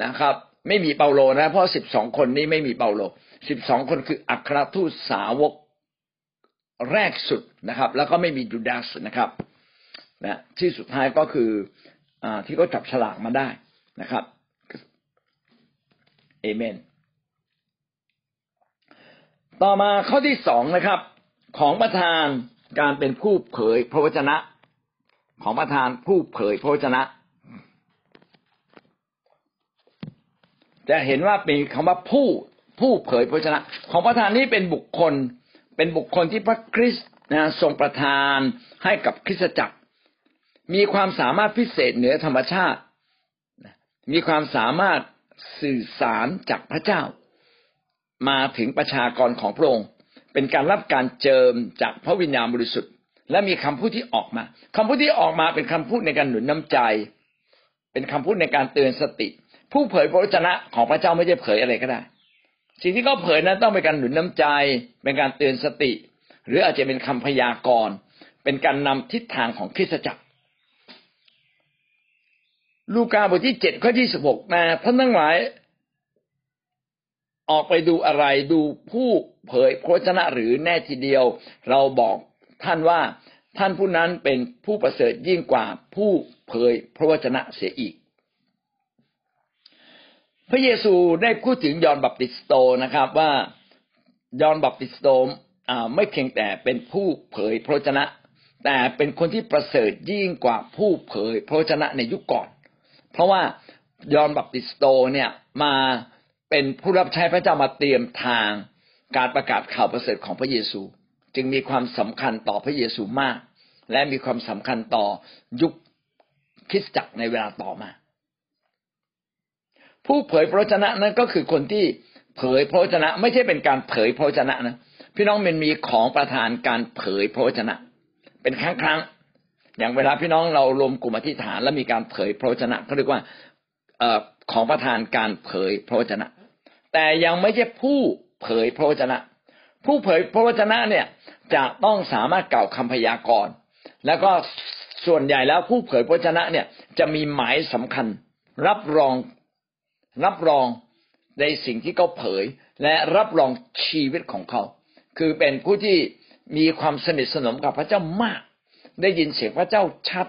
[SPEAKER 1] นะครับ ไม่มีเปาโลนะ เพราะสิบสองคนนี้ไม่มีเปาโลสิบสองคนคืออัครทูตสาวกแรกสุดนะครับ แล้วก็ไม่มียูดาสนะครับนะที่สุดท้ายก็คืออที่เขาจับฉลากมาได้นะครับเอเมน ต่อมาข้อที่สองนะครับ ของประธานการเป็นผู้เผยพระวจนะ ของประธานผู้เผยพระวจนะ จะเห็นว่าเป็นคำว่าผู้ผู้เผยพระวจนะ ของประธานนี้เป็นบุคคล เป็นบุคคลที่พระคริสต์นะทรงประทานให้กับคริสตจักร มีความสามารถพิเศษเหนือธรรมชาติ มีความสามารถสื่อสารจากพระเจ้า มาถึงประชากรของพระองค์เป็นการรับการเจิมจากพระวิญญาณบริสุทธิ์ และมีคำพูดที่ออกมาคำพูดที่ออกมาเป็นคำพูดในการหนุนน้ำใจ เป็นคำพูดในการเตือนสติ ผู้เผยพระวจนะของพระเจ้าไม่ใช่เผยอะไรก็ได้ สิ่งที่เขาเผยนั้นต้องเป็นการหนุนน้ำใจ เป็นการเตือนสติ หรืออาจจะเป็นคำพยากรณ์เป็นการนำทิศทางของคริสตจักร ลูกาบทที่เจ็ดข้อที่สิบหกนะท่านทั้งหลายออกไปดูอะไรดูผู้เผยพระวจนะหรือแน่ทีเดียว เราบอก ท่านว่าท่านผู้นั้นเป็นผู้ประเสริฐยิ่งกว่าผู้เผยพระวจนะเสียอีก พระเยซูได้พูดถึงยอห์นบัพติสโตนะครับว่ายอห์นบัพติสโตไม่เพียงแต่เป็นผู้เผยพระวจนะ แต่เป็นคนที่ประเสริฐยิ่งกว่าผู้เผยพระวจนะในยุคก่อน เพราะว่ายอห์นบัพติสโตเนี่ยมาเป็นผู้รับใช้พระเจ้ามาเตรียมทางการประกาศข่าวประเสริฐของพระเยซู จึงมีความสำคัญต่อพระเยซูมาก และมีความสำคัญต่อยุคคริสตจักรในเวลาต่อมา ผู้เผยพระวจนะนั้นก็คือคนที่เผยพระวจนะ ไม่ใช่เป็นการเผยพระวจนะนะพี่น้องมันมีของประธานการเผยพระวจนะ เป็นครั้งครั้งอย่างเวลาพี่น้องเรารวมกลุ่มอธิษฐาน แล้วมีการเผยพระวจนะเขาเรียกว่าของประธานการเผยพระวจนะ แต่ยังไม่ใช่ผู้เผยพระวจนะ ผู้เผยพระวจนะเนี่ยจะต้องสามารถกล่าวคำพยากรณ์ แล้วก็ส่วนใหญ่แล้วผู้เผยพระวจนะเนี่ยจะมีหมายสำคัญ รับรองรับรองในสิ่งที่เขาเผย และรับรองชีวิตของเขา คือเป็นผู้ที่มีความสนิทสนมกับพระเจ้ามาก ได้ยินเสียงพระเจ้าชัด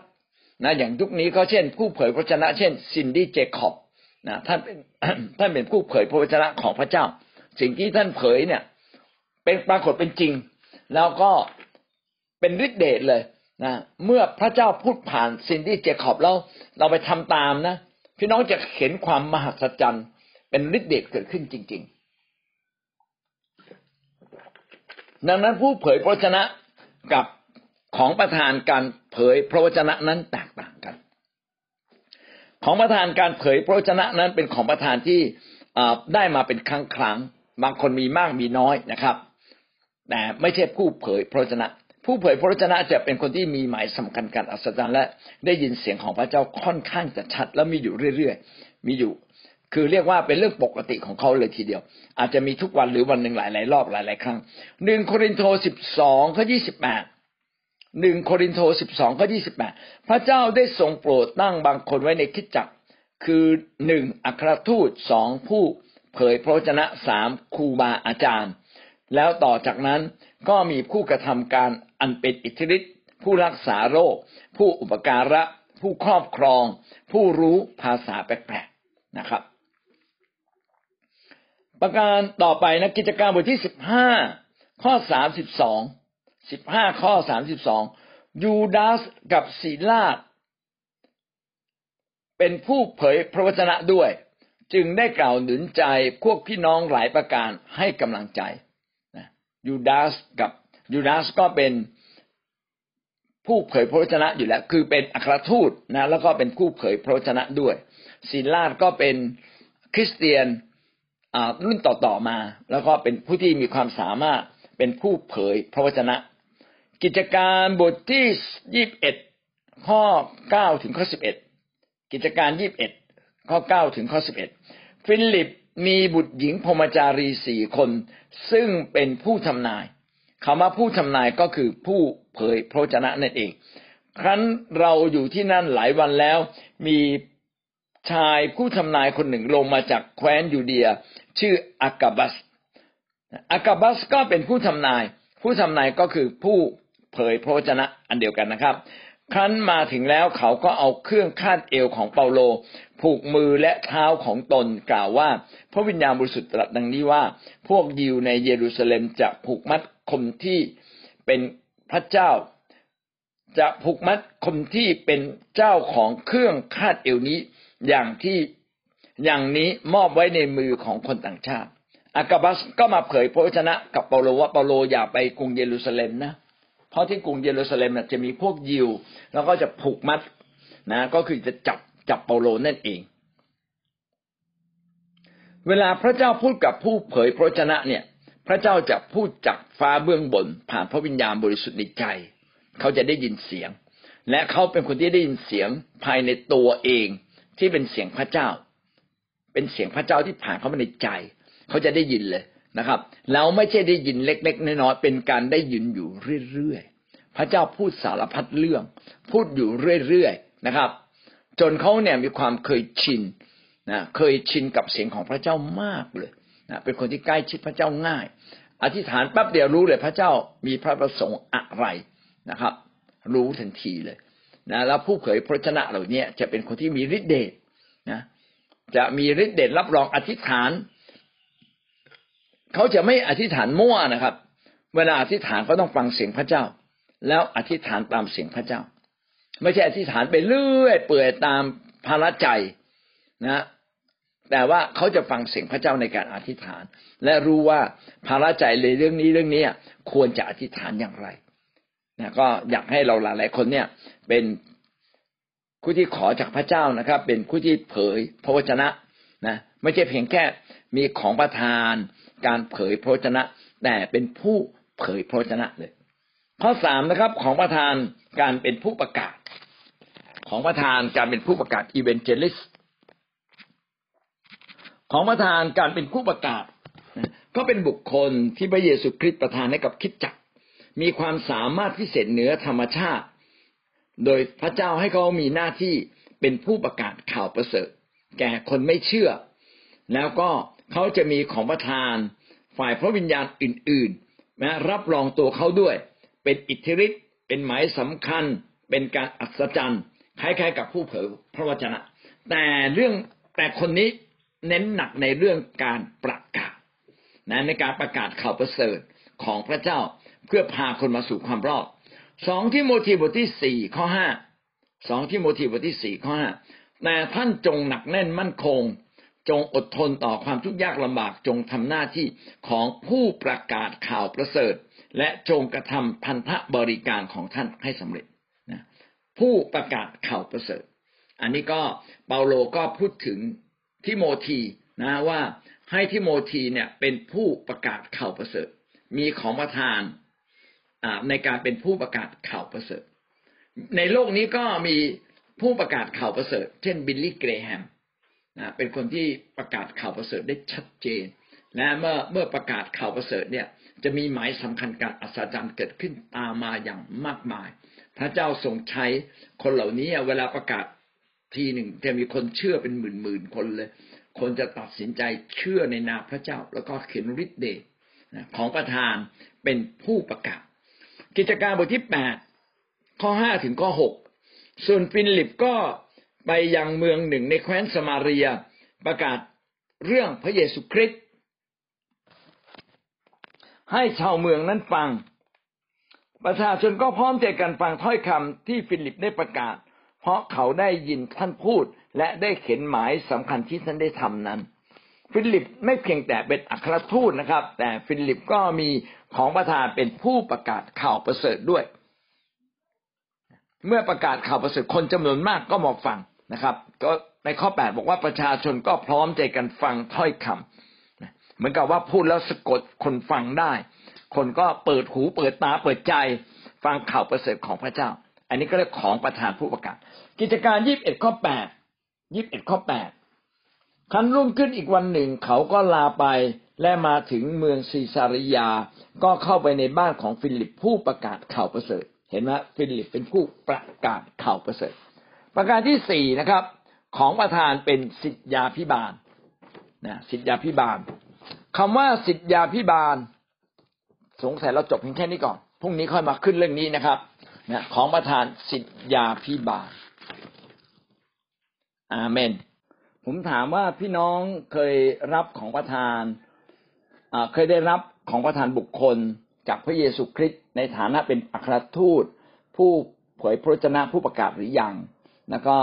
[SPEAKER 1] นะอย่างยุคนี้ก็เช่น ผู้เผยพระวจนะ เช่นซินดี้เจคอบนะท่านเป็นท่านเป็นผู้เผยพระวจนะของพระเจ้า สิ่งที่ท่านเผยเนี่ย เป็นปรากฏเป็นจริง แล้วก็เป็นฤทธิเดชเลยนะเมื่อพระเจ้าพูดผ่านซินดี้เจคอบแล้วเราไปทำตามนะพี่น้องจะเห็นความมหัศจรรย์ เป็นฤทธิเดชเกิดขึ้นจริง ๆ ดังนั้นผู้เผยพระวจนะกับของประธานการเผยพระวจนะนั้นแตกต่างกัน ของประธานการเผยพระวจนะนั้นเป็นของประธานที่ได้มาเป็นครั้งครั้งบางคนมีมากมีน้อยนะครับ แต่ไม่ใช่ผู้เผยพระวจนะ ผู้เผยพระวจนะจะเป็นคนที่มีหมายสำคัญการอัศจรรย์และได้ยินเสียงของพระเจ้าค่อนข้างจะชัด และมีอยู่เรื่อยๆ มีอยู่ คือเรียกว่าเป็นเรื่องปกติของเขาเลยทีเดียว อาจจะมีทุกวันหรือวันหนึ่งหลายๆรอบหลาย ๆ ครั้งหนึ่งโครินโตสิบสองข้อยี่สิบแปดหนึ่งโครินโตสิบสองข้อยี่สิบแปดพระเจ้าได้ทรงโปรดตั้งบางคนไว้ในคิดจักคือหนึ่งอัครทูตสองผู้เผยพระวจนะสามครูบาอาจารย์ แล้วต่อจากนั้นก็มีผู้กระทำการอันเป็นอิทธิฤทธิ์ผู้รักษาโรค ผู้อุปการะ ผู้ครอบครอง ผู้รู้ภาษาแปลกๆนะครับ ประการต่อไปนะกิจการบทที่สิบห้าข้อสามสิบสองสิบห้าข้อสามสิบสองยูดาสกับศีลาดเป็นผู้เผยพระวจนะด้วย จึงได้กล่าวหนุนใจพวกพี่น้องหลายประการให้กำลังใจ ยูดาสกับยูดาสก็เป็นผู้เผยพระวจนะอยู่แล้ว คือเป็นอัครทูตนะ แล้วก็เป็นผู้เผยพระวจนะด้วยศีลาดก็เป็นคริสเตียนรุ่นต่อๆมา แล้วก็เป็นผู้ที่มีความสามารถเป็นผู้เผยพระวจนะ กิจการบทที่ยี่สิบเอ็ดข้อเก้าถึงข้อสิบเอ็ดกิจการยี่สิบเอ็ดข้อเก้าถึงข้อสิบเอ็ดฟิลิป มีบุตรหญิงพรมจารีสี่คน ซึ่งเป็นผู้ทำนายคำว่าผู้ทำนายก็คือผู้เผยพระวจนะนั่นเอง ครั้นเราอยู่ที่นั่นหลายวันแล้ว มีชายผู้ทำนายคนหนึ่งลงมาจากแคว้นยูเดีย ชื่ออากาบัสอากาบัสก็เป็นผู้ทำนาย ผู้ทำนายก็คือผู้เผยพระวจนะอันเดียวกันนะครับ ครั้นมาถึงแล้วเขาก็เอาเครื่องคาดเอวของเปาโล ผูกมือและเท้าของตนกล่าวว่า พระวิญญาณบริสุทธิ์ตรัสดังนี้ว่า พวกยิวในเยรูซาเล็มจะผูกมัดคนที่เป็นพระเจ้า จะผูกมัดคนที่เป็นเจ้าของเครื่องคาดเอวนี้ อย่างที่อย่างนี้มอบไว้ในมือของคนต่างชาติอากาบัสก็มาเผยพระวจนะกับเปาโลว่าเปาโลอย่าไปกรุงเยรูซาเล็มนะ เพราะที่กรุงเยรูซาเล็มจะมีพวกยิว แล้วก็จะผูกมัดนะ ก็คือจะจับจับเปาโลนั่นเอง เวลาพระเจ้าพูดกับผู้เผยพระชนะเนี่ย พระเจ้าจะพูดจากฟ้าเบื้องบน ผ่านพระวิญญาณบริสุทธิ์ในใจ เขาจะได้ยินเสียง และเขาเป็นคนที่ได้ยินเสียงภายในตัวเองที่เป็นเสียงพระเจ้า เป็นเสียงพระเจ้าที่ผ่านเข้ามาในใจ เขาจะได้ยินเลย นะครับเราไม่ใช่ได้ยินเล็ก ๆน้อยๆเป็นการได้ยินอยู่เรื่อยๆพระเจ้าพูดสารพัดเรื่อง พูดอยู่เรื่อยๆนะครับ จนเขาเนี่ยมีความเคยชินนะเคยชินกับเสียงของพระเจ้ามากเลยนะเป็นคนที่ใกล้ชิดพระเจ้าง่าย อธิษฐานแป๊บเดียวรู้เลยพระเจ้ามีพระประสงค์อะไรนะครับ รู้ทันทีเลยนะแล้วผู้เผยพระชนะเหล่านี้จะเป็นคนที่มีฤทธิ์เดชนะจะมีฤทธิ์เดชรับรองอธิษฐาน เขาจะไม่อธิษฐานมั่วนะครับ เวลาอธิษฐานเขาต้องฟังเสียงพระเจ้า แล้วอธิษฐานตามเสียงพระเจ้า ไม่ใช่อธิษฐานไปเรื่อย เปื่อยตามภาระใจนะแต่ว่าเขาจะฟังเสียงพระเจ้าในการอธิษฐาน และรู้ว่าภาระใจเลยเรื่องนี้เรื่องนี้ควรจะอธิษฐานอย่างไรนะก็อยากให้เราหลายๆคนเนี่ย เป็นผู้ที่ขอจากพระเจ้านะครับ เป็นผู้ที่เผยพระวจนะนะไม่ใช่เพียงแค่มีของประทาน การเผยพระชนะ แต่เป็นผู้เผยพระชนะเลย ข้อสามนะครับ ของประธานการเป็นผู้ประกาศ ของประธานการเป็นผู้ประกาศอีเวนเจลิสของประธานการเป็นผู้ประกาศ ก็เป็นบุคคลที่พระเยซูคริสต์ประทานให้กับคิดจักมีความสามารถพิเศษเหนือธรรมชาติ โดยพระเจ้าให้เขามีหน้าที่เป็นผู้ประกาศข่าวประเสริฐ แก่คนไม่เชื่อ แล้วก็ เขาจะมีของประทานฝ่ายพระวิญญาณอื่นๆนะรับรองตัวเขาด้วย เป็นอิทธิฤทธิ์เป็นหมายสำคัญ เป็นการอัศจรรย์คล้ายๆ กับผู้เผยพระวจนะ แต่เรื่องแต่คนนี้เน้นหนักในเรื่องการประกาศนะในการประกาศข่าวประเสริฐของพระเจ้าเพื่อพาคนมาสู่ความรอดสองที่โมทีบทที่สี่ข้อห้าสองที่โมทีบทที่สี่ข้อห้าแต่ท่านจงหนักแน่นมั่นคง จงอดทนต่อความทุกข์ยากลำบากจงทำหน้าที่ของผู้ประกาศข่าวประเสริฐ และจงกระทำพันธบริการของท่านให้สำเร็จนะผู้ประกาศข่าวประเสริฐ อันนี้ก็เปาโลก็พูดถึงทิโมธีนะว่าให้ทิโมธีเนี่ยเป็นผู้ประกาศข่าวประเสริฐ มีของประทานในการเป็นผู้ประกาศข่าวประเสริฐ ในโลกนี้ก็มีผู้ประกาศข่าวประเสริฐ เช่นบิลลี่เกรแฮม นะเป็นคนที่ประกาศข่าวประเสริฐได้ชัดเจนนะเมื่อเมื่อประกาศข่าวประเสริฐเนี่ยจะมีหมายสำคัญการอัศจรรย์เกิดขึ้นตามมาอย่างมากมาย พระเจ้าทรงใช้คนเหล่านี้เวลาประกาศทีหนึ่งจะมีคนเชื่อเป็นหมื่นหมื่นคนเลย คนจะตัดสินใจเชื่อในนามพระเจ้า แล้วก็เขียนฤทธิ์เดชของประธานเป็นผู้ประกาศ กิจการบทที่แปดข้อห้าถึงข้อหกส่วนฟิลิปก็ ไปยังเมืองหนึ่งในแคว้นสมาเรีย ประกาศเรื่องพระเยซูคริสต์ให้ชาวเมืองนั้นฟัง ประชาชนก็พร้อมใจกันฟังถ้อยคำที่ฟิลิปได้ประกาศ เพราะเขาได้ยินท่านพูด และได้เขียนหมายสำคัญที่ท่านได้ทำนั้น ฟิลิปไม่เพียงแต่เป็นอัครทูตนะครับ แต่ฟิลิปก็มีของประทานเป็นผู้ประกาศข่าวประเสริฐด้วย เมื่อประกาศข่าวประเสริฐคนจำนวนมากก็มาฟัง นะครับ ก็ในข้อแปดบอกว่าประชาชนก็พร้อมใจกันฟังถ้อยคำเหมือนกับว่าพูดแล้วสะกดคนฟังได้ คนก็เปิดหูเปิดตาเปิดใจ ฟังข่าวประเสริฐของพระเจ้า อันนี้ก็เรียกของประทานผู้ประกาศ กิจการยี่บเอ็ดข้อแปดยี่บเอ็ดข้อแปดครั้นรุ่งขึ้นอีกวันหนึ่งเขาก็ลาไปและมาถึงเมืองซีซารียา ก็เข้าไปในบ้านของฟิลิปผู้ประกาศข่าวประเสริฐ เห็นไหมฟิลิปเป็นผู้ประกาศข่าวประเสริฐ ประการที่สี่นะครับ ของประธานเป็นสิทธยาพิบาลนะสิทธยาพิบาลคำว่าสิทธยาพิบาล สงสัยเราจบเพียงแค่นี้ก่อนพรุ่งนี้ค่อยมาขึ้นเรื่องนี้นะครับนะของประธานสิทธยาพิบาล อาเมน ผมถามว่าพี่น้องเคยรับของประธานเคยได้รับของประธานบุคคลจากพระเยซูคริสต์ในฐานะเป็นอัครทูต ผู้เผยพระชนะผู้ประกาศหรือยัง แล้วก็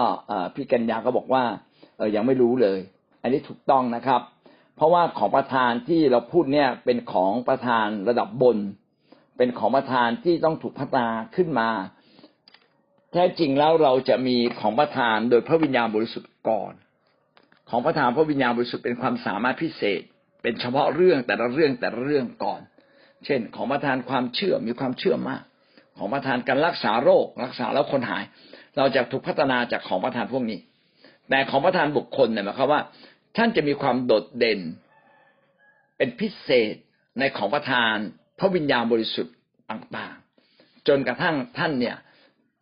[SPEAKER 1] พี่กัญญาก็บอกว่าเออยังไม่รู้เลย อันนี้ถูกต้องนะครับ เพราะว่าของประธานที่เราพูดเนี่ยเป็นของประธานระดับบน เป็นของประทานที่ต้องถูกพัฒนาขึ้นมาแท้จริงแล้วเราจะมีของประทานโดยพระวิญญาณบริสุทธิ์ก่อน ของประทานพระวิญญาณบริสุทธิ์เป็นความสามารถพิเศษ เป็นเฉพาะเรื่องแต่ละเรื่องแต่ละเรื่องก่อน เช่น ของประทานความเชื่อมีความเชื่อมาก ของประทานการรักษาโรค รักษาแล้วคนหาย เราจะถูกพัฒนาจากของประทานพวกนี้ แต่ของประทานบุคคลเนี่ยหมายความว่า ท่านจะมีความโดดเด่น เป็นพิเศษในของประทานพระวิญญาณบริสุทธิ์ต่างๆ จนกระทั่งท่านเนี่ย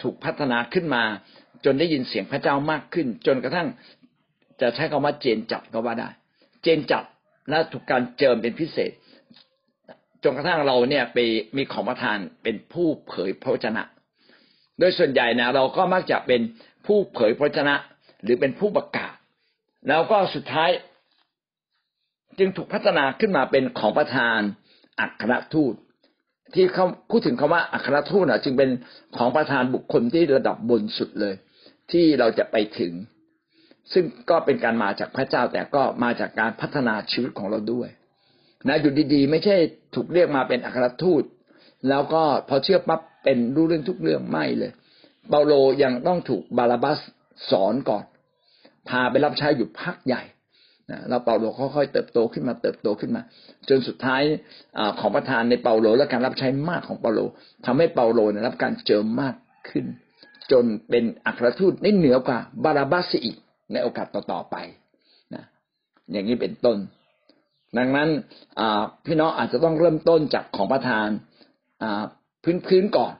[SPEAKER 1] ถูกพัฒนาขึ้นมา จนได้ยินเสียงพระเจ้ามากขึ้น จนกระทั่งจะใช้คำว่าเจนจัดก็ว่าได้ เจนจัดและถูกการเจิมเป็นพิเศษจนกระทั่งเราเนี่ยไปมีของประทานเป็นผู้เผยพระวจนะ โดยส่วนใหญ่นะเราก็มักจะเป็นผู้เผยพระวจนะ หรือเป็นผู้ประกาศ แล้วก็สุดท้าย จึงถูกพัฒนาขึ้นมาเป็นของประทานอัครทูต ที่เขาพูดถึงคำว่าอัครทูตนะจึงเป็นของประทานบุคคลที่ระดับบนสุดเลย ที่เราจะไปถึง ซึ่งก็เป็นการมาจากพระเจ้าแต่ก็มาจากการพัฒนาชีวิตของเราด้วยนะอยู่ดีๆ ไม่ใช่ถูกเรียกมาเป็นอัครทูต แล้วก็พอเชื่อปั๊บเป็นรู้เรื่องทุกเรื่องไม่เลย เปาโลยังต้องถูกบาราบัสสอนก่อน พาไปรับใช้อยู่พักใหญ่นะแล้วเปาโลค่อยๆเติบโตขึ้นมาเติบโตขึ้นมา จนสุดท้ายอของประทานในเปาโลและการรับใช้มากของเปาโลทำให้เปาโลได้รับการเจิมมากขึ้น จนเป็นอัครทูตได้เหนือกว่าบาราบัสอีกในโอกาสต่อๆไปนะอย่างนี้เป็นต้น ดังนั้นพี่น้องอาจจะต้องเริ่มต้นจากของประทาน พื้นๆก่อน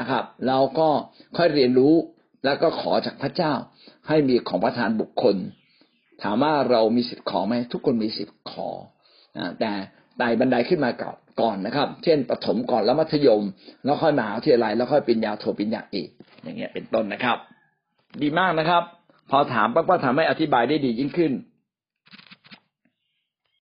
[SPEAKER 1] นะครับแล้วก็ค่อยเรียนรู้แล้วก็ขอจากพระเจ้า ให้มีของประทานบุคคล ถามว่าเรามีสิทธิ์ขอไหมทุกคนมีสิทธิ์ขอแต่ไต่บันไดขึ้นมาก่อนก่อนนะครับ เช่นประถมก่อนแล้วมัธยม แล้วค่อยมหาวิทยาลัยแล้วค่อยปริญญาโทปริญญาเอกอย่างเงี้ยเป็นต้นนะครับ ดีมากนะครับ พอถามปั๊บก็ทำให้อธิบายได้ดียิ่งขึ้น